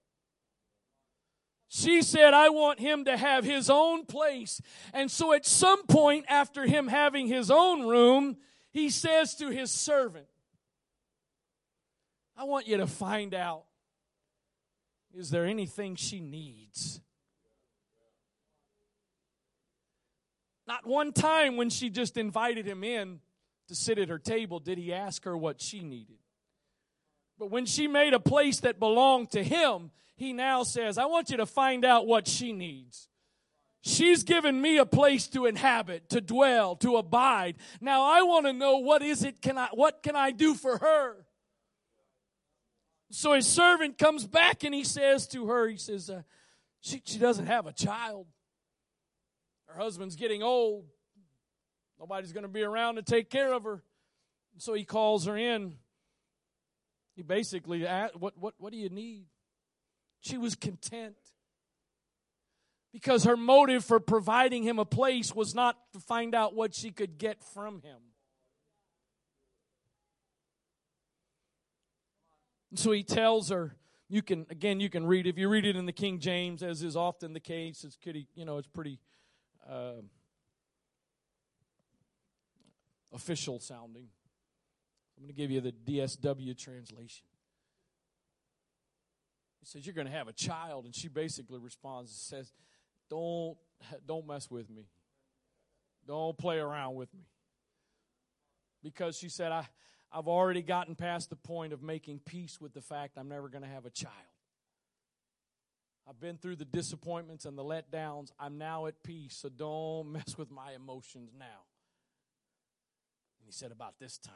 She said, I want him to have his own place. And so at some point after him having his own room, he says to his servant, I want you to find out is there anything she needs? Not one time when she just invited him in to sit at her table did he ask her what she needed. But when she made a place that belonged to him, he now says, I want you to find out what she needs. She's given me a place to inhabit, to dwell, to abide. Now I want to know what is it can I what can I do for her? So his servant comes back and he says to her, he says, uh, she, she doesn't have a child. Her husband's getting old. Nobody's going to be around to take care of her. So he calls her in. He basically asked, what, what, what do you need? She was content. Because her motive for providing him a place was not to find out what she could get from him. And so he tells her, you can again you can read if you read it in the King James as is often the case it's pretty you know it's pretty uh, official sounding I'm going to give you the DSW translation. He says, You're going to have a child. And she basically responds and says, Don't, don't mess with me. Don't play around with me. Because she said, I, I've already gotten past the point of making peace with the fact I'm never going to have a child. I've been through the disappointments and the letdowns. I'm now at peace, so don't mess with my emotions now. And he said, About this time,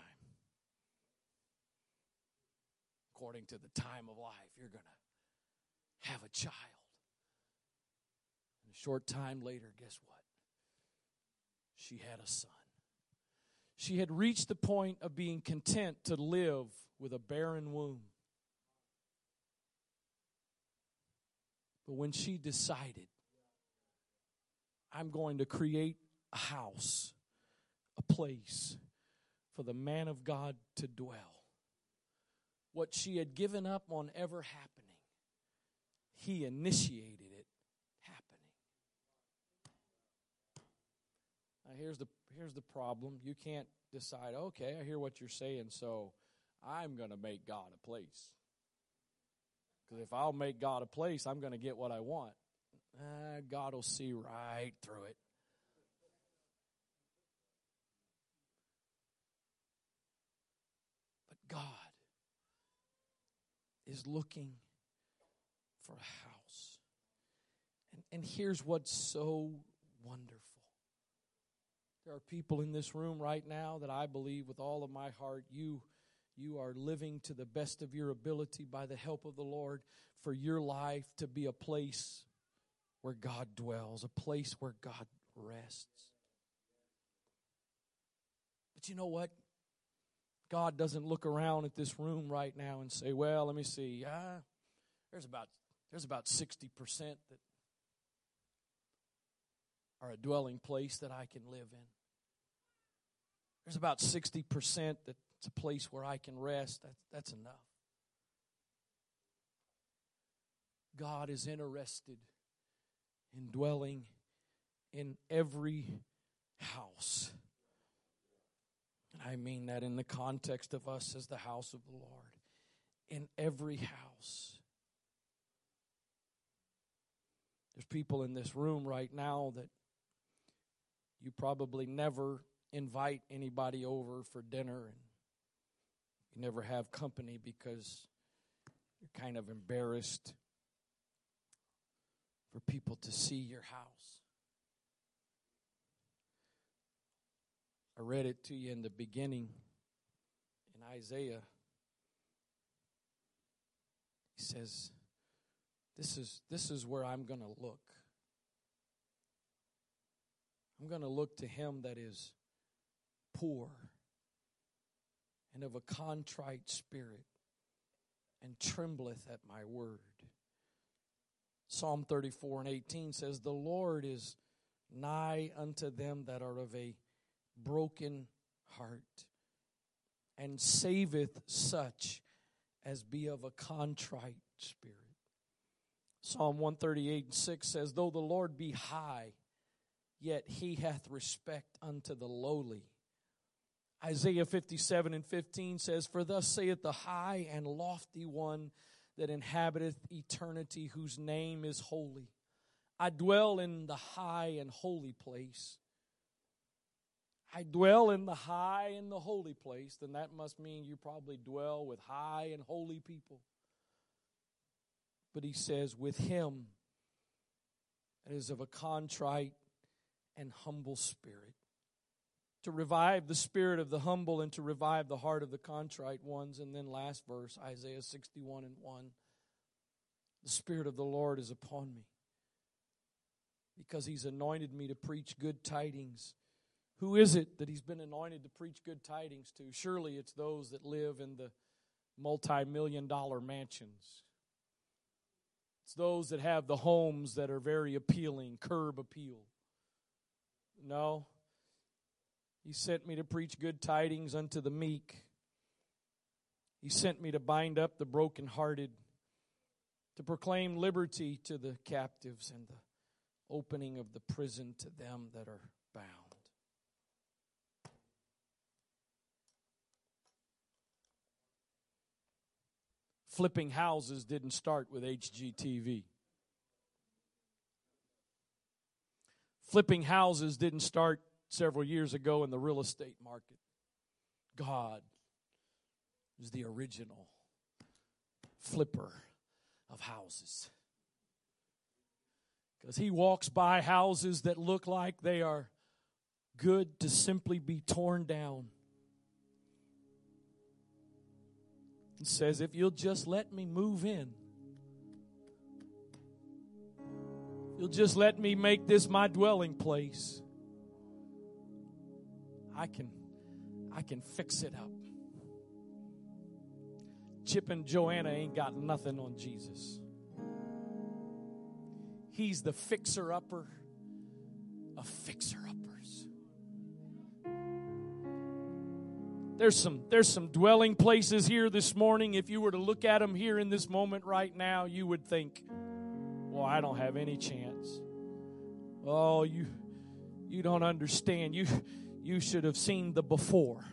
according to the time of life, you're going to have a child. And a short time later, guess what? She had a son. She had reached the point of being content to live with a barren womb. But when she decided, I'm going to create a house, a place for the man of God to dwell, what she had given up on ever happening, he initiated it happening. Now, here's the, here's the problem you can't decide, okay, I hear what you're saying, so I'm going to make God a place. Because if I'll make God a place, I'm going to get what I want. Uh, God will see right through it. But God is looking for a house. And, and here's what's so wonderful. There are people in this room right now that I believe with all of my heart you you are living to the best of your ability by the help of the Lord for your life to be a place where God dwells, a place where God rests. But you know what? God doesn't look around at this room right now and say, "Well, let me see. Uh, there's about there's about 60% that are a dwelling place that I can live in. There's about 60% that it's a place where I can rest. That's, that's enough. God is interested in dwelling in every house. And I mean that in the context of us as the house of the Lord. In every house. There's people in this room right now that you probably never invite anybody over for dinner and you never have company because you're kind of embarrassed for people to see your house. I read it to you in the beginning in Isaiah. He says, This is, this is where I'm going to look. I'm going to look to him that is poor and of a contrite spirit, and trembleth at my word. Psalm 34 and 18 says, The Lord is nigh unto them that are of a broken heart, and saveth such as be of a contrite spirit. Psalm 138 and 6 says, Though the Lord be high, yet he hath respect unto the lowly Isaiah 57 and 15 says, For thus saith the high and lofty one that inhabiteth eternity, whose name is holy. I dwell in the high and holy place. I dwell in the high and the holy place, then that must mean you probably dwell with high and holy people. But he says, with him it is of a contrite and humble spirit to revive the spirit of the humble and to revive the heart of the contrite ones. And then last verse, Isaiah 61 and 1. The Spirit of the Lord is upon me because He's anointed me to preach good tidings. Who is it that He's been anointed to preach good tidings to? Surely it's those that live in the multi million dollar mansions. It's those that have the homes that are very appealing, curb appeal. No, he sent me to preach good tidings unto the meek. He sent me to bind up the brokenhearted, to proclaim liberty to the captives and the opening of the prison to them that are bound. Flipping houses didn't start with HGTV. Flipping houses didn't start several years ago in the real estate market. God is the original flipper of houses. Because he walks by houses that look like they are good to simply be torn down. He says, If you'll just let me move in, you'll just let me make this my dwelling place, I can, I can fix it up. Chip and Joanna ain't got nothing on Jesus. He's the fixer upper a fixer uppers. There's some there's some dwelling places here this morning. If you were to look at them here in this moment right now, you would think, "Well, I don't have any chance." Oh, you you don't understand. You you should have seen the before.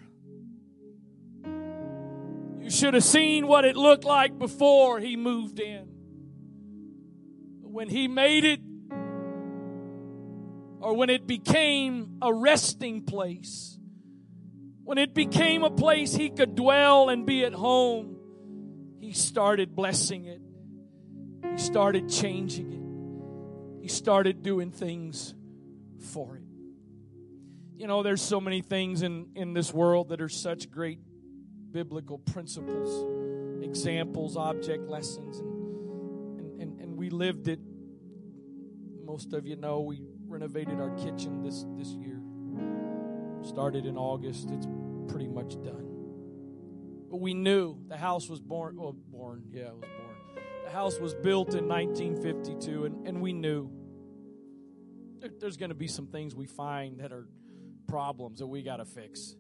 You should have seen what it looked like before he moved in. When he made it, or when it became a resting place, when it became a place he could dwell and be at home, he started blessing it. He started changing it. He started doing things for it. You know, there's so many things in, in this world that are such great biblical principles, examples, object lessons, and, and, and, and we lived it. Most of you know we renovated our kitchen this, this year. Started in August. It's pretty much done. But we knew the house was born, well, born, yeah, it was born. The house was built in 1952, and, and we knew there, there's going to be some things we find that are problems that we got to fix.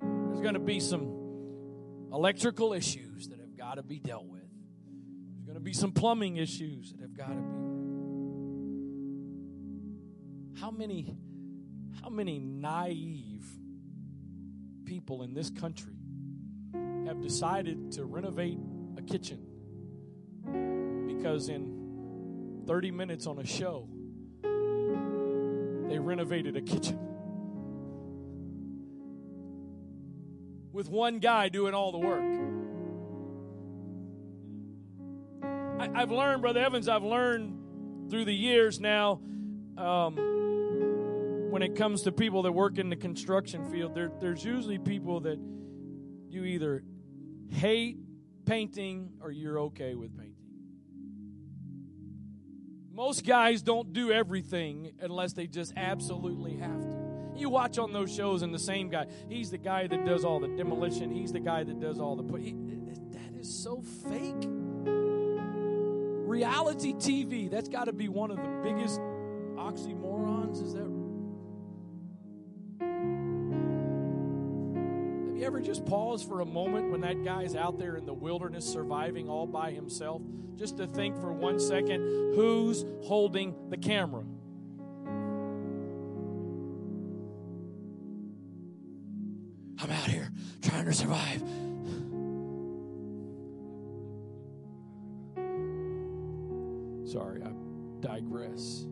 There's going to be some electrical issues that have got to be dealt with. There's going to be some plumbing issues that have got to be. How many how many naive people in this country have decided to renovate a kitchen because in 30 minutes on a show they renovated a kitchen? with one guy doing all the work. I, have learned, Brother Evans, I've learned through the years now um, when it comes to people that work in the construction field, there, there's usually people that you either hate painting or you're okay with painting. Most guys don't do everything unless they just absolutely have to. You watch on those shows, and the same guy, he's the guy that does all the demolition, he's the guy that does all the that is so fake. Reality TV, that's got to be one of the biggest oxymorons. Is that? Have ever just pause for a moment when that guy's out there in the wilderness surviving all by himself? Just to think for one second who's holding the camera? I'm out here trying to survive. Sorry, I digress.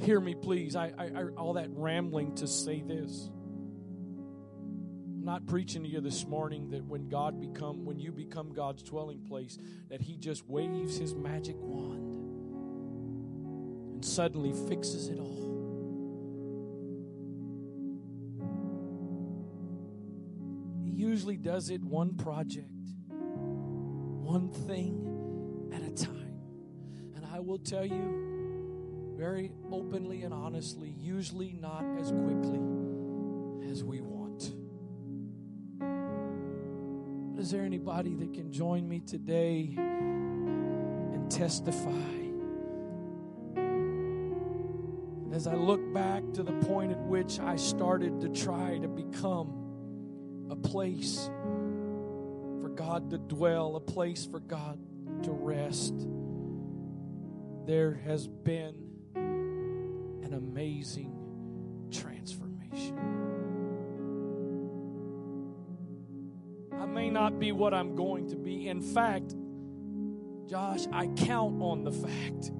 Hear me, please. I, I, I, all that rambling to say this. Not preaching to you this morning that when God become, when you become God's dwelling place, that He just waves His magic wand and suddenly fixes it all. He usually does it one project, one thing at a time. And I will tell you very openly and honestly, usually not as quickly as we want. Is there anybody that can join me today and testify? As I look back to the point at which I started to try to become a place for God to dwell, a place for God to rest. There has been an amazing transformation. May not be what I'm going to be. In fact, Josh, I count on the fact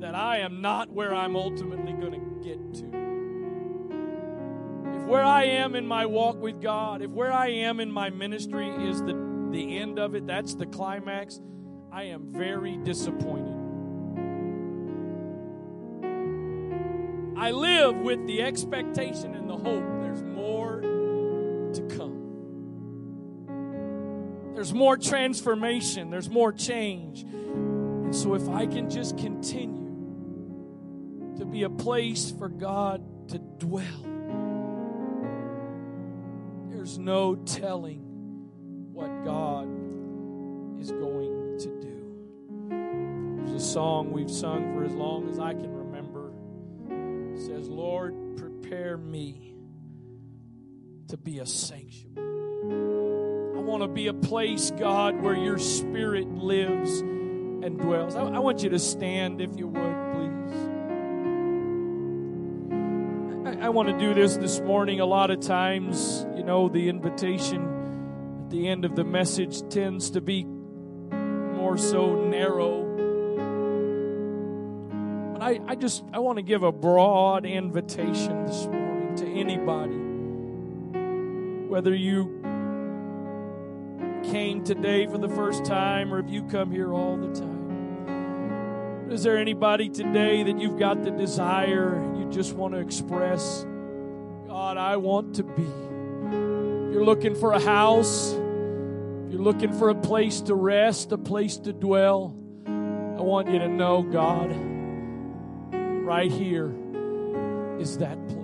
that I am not where I'm ultimately going to get to. If where I am in my walk with God, if where I am in my ministry is the, the end of it, that's the climax, I am very disappointed. I live with the expectation and the hope there's more to come. There's more transformation, there's more change. And so, if I can just continue to be a place for God to dwell, there's no telling what God is going to do. There's a song we've sung for as long as I can remember. It says, Lord, prepare me to be a sanctuary. Want to be a place, God, where your spirit lives and dwells. I, I want you to stand, if you would, please. I, I want to do this this morning. A lot of times, you know, the invitation at the end of the message tends to be more so narrow. But I, I just I want to give a broad invitation this morning to anybody. Whether you came today for the first time or if you come here all the time. Is there anybody today that you've got the desire you just want to express? God, I want to be. You're looking for a house, you're looking for a place to rest, a place to dwell. I want you to know, God, right here is that place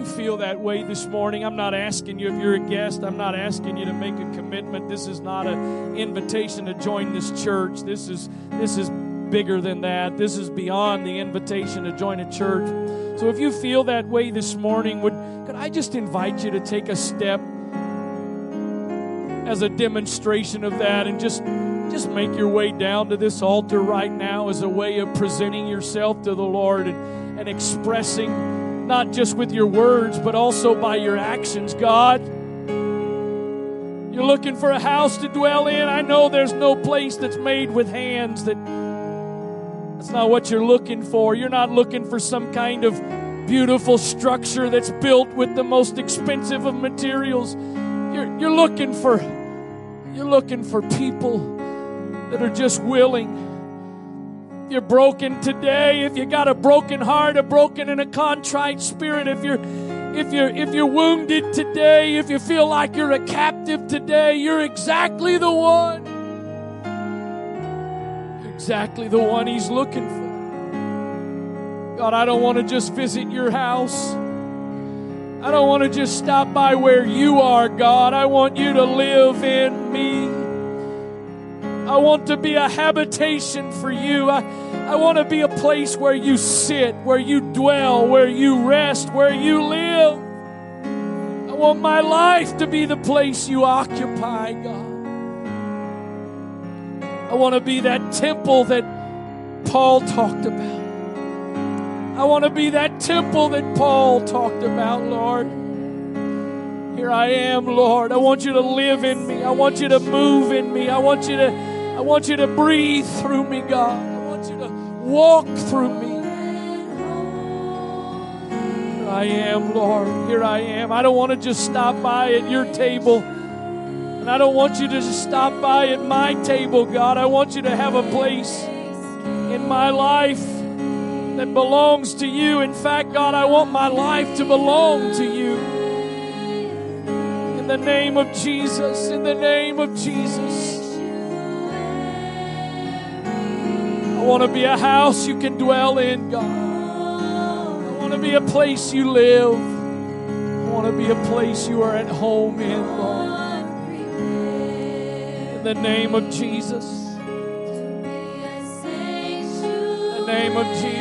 you feel that way this morning, I'm not asking you if you're a guest. I'm not asking you to make a commitment. This is not an invitation to join this church. This is this is bigger than that. This is beyond the invitation to join a church. So if you feel that way this morning, would could I just invite you to take a step as a demonstration of that and just just make your way down to this altar right now as a way of presenting yourself to the Lord and, and expressing not just with your words, but also by your actions, God. You're looking for a house to dwell in. I know there's no place that's made with hands that that's not what you're looking for. You're not looking for some kind of beautiful structure that's built with the most expensive of materials. You're, you're looking for you're looking for people that are just willing you're broken today, if you got a broken heart, a broken and a contrite spirit, if you're if you're if you're wounded today, if you feel like you're a captive today, you're exactly the one. exactly the one he's looking for. God, I don't want to just visit your house. I don't want to just stop by where you are, God. I want you to live in me. I want to be a habitation for you. I, I want to be a place where you sit, where you dwell, where you rest, where you live. I want my life to be the place you occupy, God. I want to be that temple that Paul talked about. I want to be that temple that Paul talked about, Lord. Here I am, Lord. I want you to live in me. I want you to move in me. I want you to I want you to breathe through me, God. I want you to walk through me. Here I am, Lord. Here I am. I don't want to just stop by at your table. And I don't want you to just stop by at my table, God. I want you to have a place in my life that belongs to you. In fact, God, I want my life to belong to you. In the name of Jesus, in the name of Jesus. I want to be a house you can dwell in, God. I want to be a place you live. I want to be a place you are at home in, Lord. In the name of Jesus. In the name of Jesus.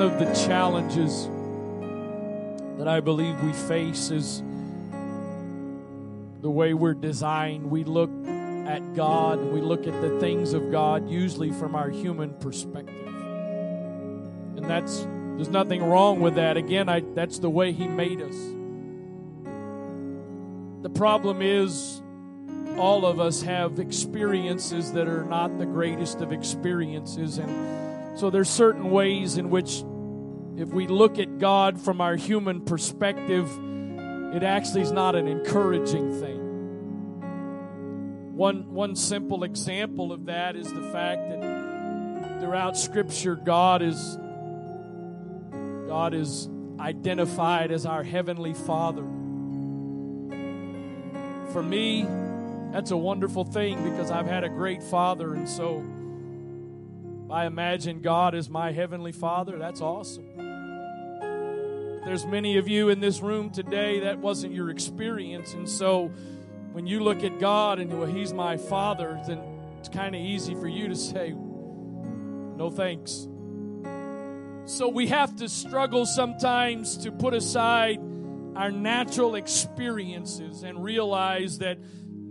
One of the challenges that I believe we face is the way we're designed. We look at God and we look at the things of God usually from our human perspective. And that's there's nothing wrong with that. Again, I that's the way he made us. The problem is all of us have experiences that are not the greatest of experiences and so there's certain ways in which if we look at God from our human perspective it actually is not an encouraging thing. One one simple example of that is the fact that throughout scripture God is God is identified as our heavenly Father. For me, that's a wonderful thing because I've had a great father and so I imagine God as my heavenly Father. That's awesome. There's many of you in this room today that wasn't your experience and so when you look at God and well he's my father then it's kind of easy for you to say no thanks. So we have to struggle sometimes to put aside our natural experiences and realize that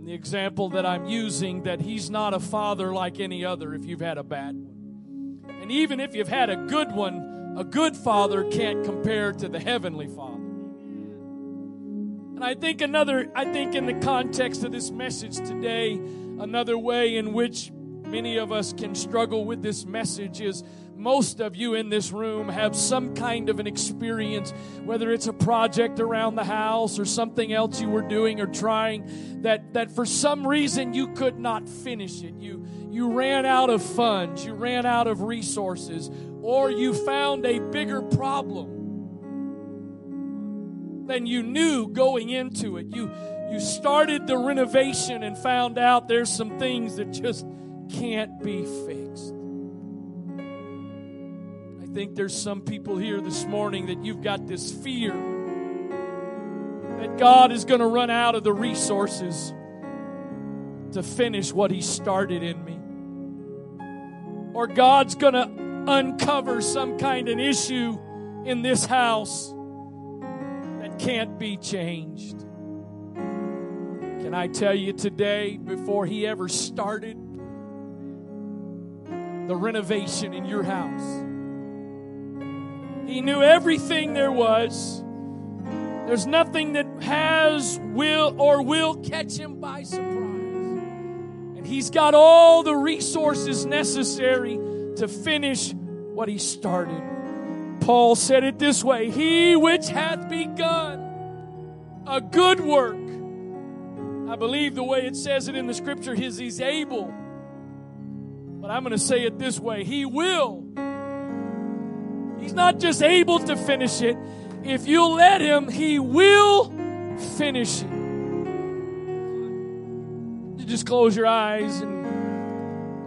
the example that I'm using that he's not a father like any other if you've had a bad one. And even if you've had a good one, a good father can't compare to the heavenly father. And I think another I think in the context of this message today, another way in which many of us can struggle with this message is most of you in this room have some kind of an experience, whether it's a project around the house or something else you were doing or trying, that, that for some reason you could not finish it. You, you ran out of funds, you ran out of resources, or you found a bigger problem than you knew going into it. You, you started the renovation and found out there's some things that just can't be fixed. I think there's some people here this morning that you've got this fear that God is going to run out of the resources to finish what He started in me. Or God's going to uncover some kind of issue in this house that can't be changed. Can I tell you today, before he ever started the renovation in your house, he knew everything there was. There's nothing that has, will, or will catch him by surprise. He's got all the resources necessary to finish what he started. Paul said it this way He which hath begun a good work. I believe the way it says it in the scripture is he's able. But I'm going to say it this way He will. He's not just able to finish it. If you let him, he will finish it. Just close your eyes and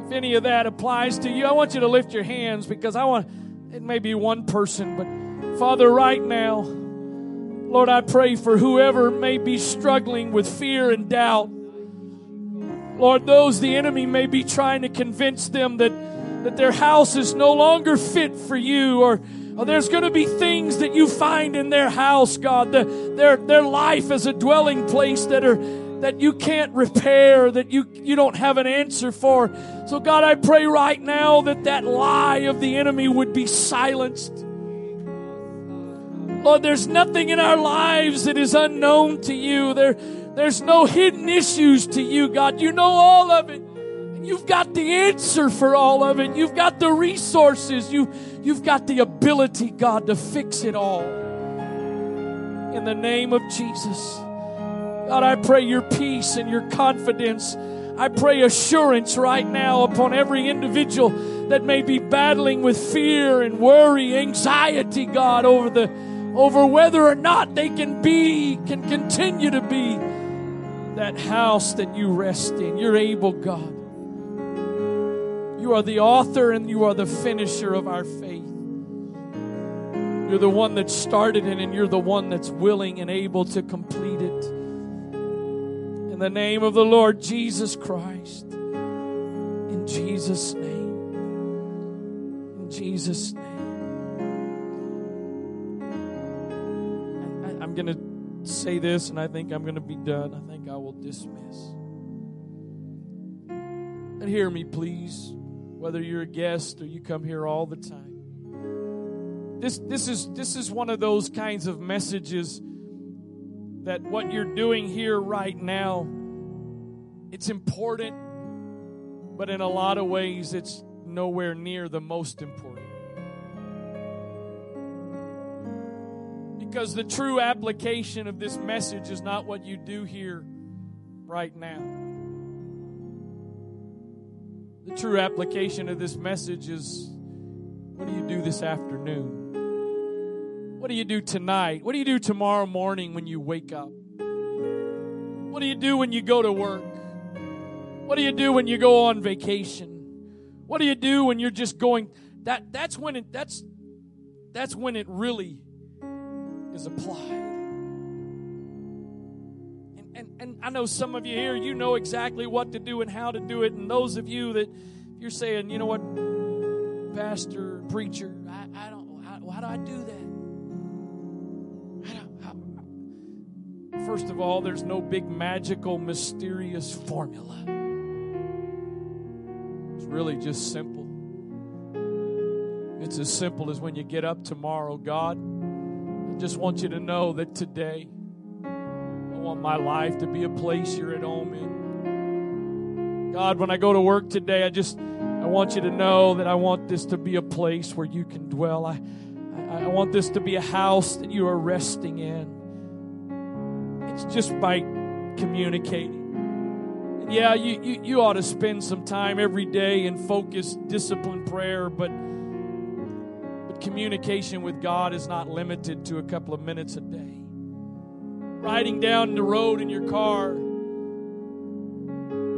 if any of that applies to you, I want you to lift your hands because I want it may be one person, but Father, right now, Lord, I pray for whoever may be struggling with fear and doubt. Lord, those the enemy may be trying to convince them that, that their house is no longer fit for you or, or there's going to be things that you find in their house, God, the, their, their life as a dwelling place that are that you can't repair, that you, you don't have an answer for. So, God, I pray right now that that lie of the enemy would be silenced. Lord, there's nothing in our lives that is unknown to you. There, there's no hidden issues to you, God. You know all of it. You've got the answer for all of it. You've got the resources. You, you've got the ability, God, to fix it all. In the name of Jesus. God, I pray your peace and your confidence. I pray assurance right now upon every individual that may be battling with fear and worry, anxiety, God, over the over whether or not they can be, can continue to be that house that you rest in. You're able, God. You are the author and you are the finisher of our faith. You're the one that started it, and you're the one that's willing and able to complete it. The name of the Lord Jesus Christ. In Jesus' name. In Jesus' name. I, am going to say this, and I think I'm going to be done. I think I will dismiss. And hear me, please, whether you're a guest or you come here all the time. This, this, is, this is one of those kinds of messages that what you're doing here right now it's important but in a lot of ways it's nowhere near the most important. Because the true application of this message is not what you do here right now. The true application of this message is what do you do this afternoon what do you do tonight? What do you do tomorrow morning when you wake up? What do you do when you go to work? What do you do when you go on vacation? What do you do when you're just going that that's when it that's that's when it really is applied. And, and, I know some of you here, you know exactly what to do and how to do it. And those of you that you're saying, you know what, pastor, preacher, I, I don't, how, how do I do that? First of all, there's no big magical, mysterious formula. It's really just simple. It's as simple as when you get up tomorrow, God, I just want you to know that today, I want my life to be a place you're at home in. God, when I go to work today, I just I want you to know that I want this to be a place where you can dwell. I, I, I want this to be a house that you are resting in. It's just by communicating. And yeah, you, you, you ought to spend some time every day in focused, disciplined prayer, but, but communication with God is not limited to a couple of minutes a day. Riding down the road in your car,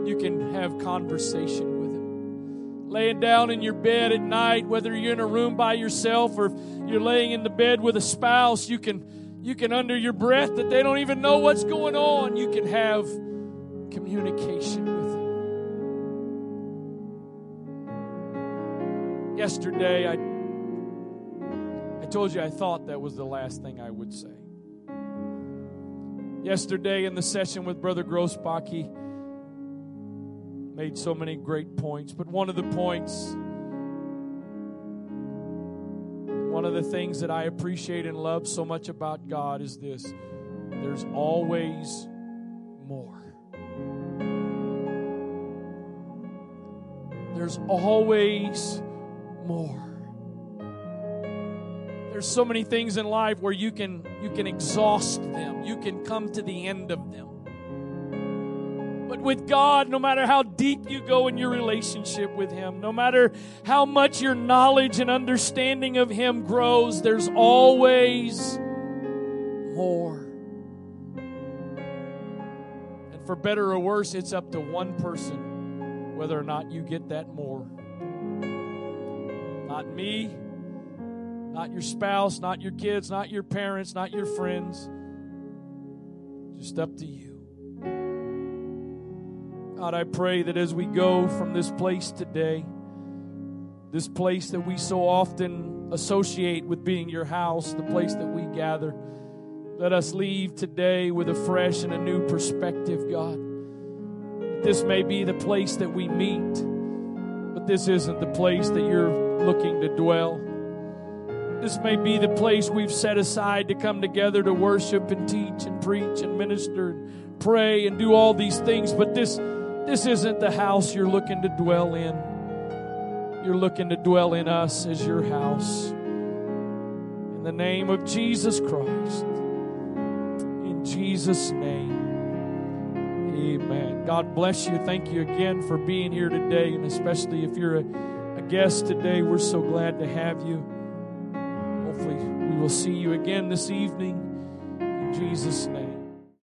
you can have conversation with Him. Laying down in your bed at night, whether you're in a room by yourself or you're laying in the bed with a spouse, you can you can, under your breath, that they don't even know what's going on, you can have communication with Him. Yesterday, I, I told you I thought that was the last thing I would say. Yesterday in the session with Brother Grossbach, he made so many great points, but one of the points, one of the things that I appreciate and love so much about God is this there's always more. There's always more. There's so many things in life where you can you can exhaust them. You can come to the end of them. But with God, no matter how deep you go in your relationship with Him, no matter how much your knowledge and understanding of Him grows, there's always more. And for better or worse, it's up to one person whether or not you get that more. Not me, not your spouse, not your kids, not your parents, not your friends. Just up to you. God, I pray that as we go from this place today, this place that we so often associate with being your house, the place that we gather, let us leave today with a fresh and a new perspective, God. This may be the place that we meet, but this isn't the place that you're looking to dwell. This may be the place we've set aside to come together to worship and teach and preach and minister and pray and do all these things, but this this isn't the house you're looking to dwell in. You're looking to dwell in us as your house. In the name of Jesus Christ. In Jesus' name. Amen. God bless you. Thank you again for being here today, and especially if you're a, a guest today, we're so glad to have you. Hopefully, we will see you again this evening. In Jesus' name.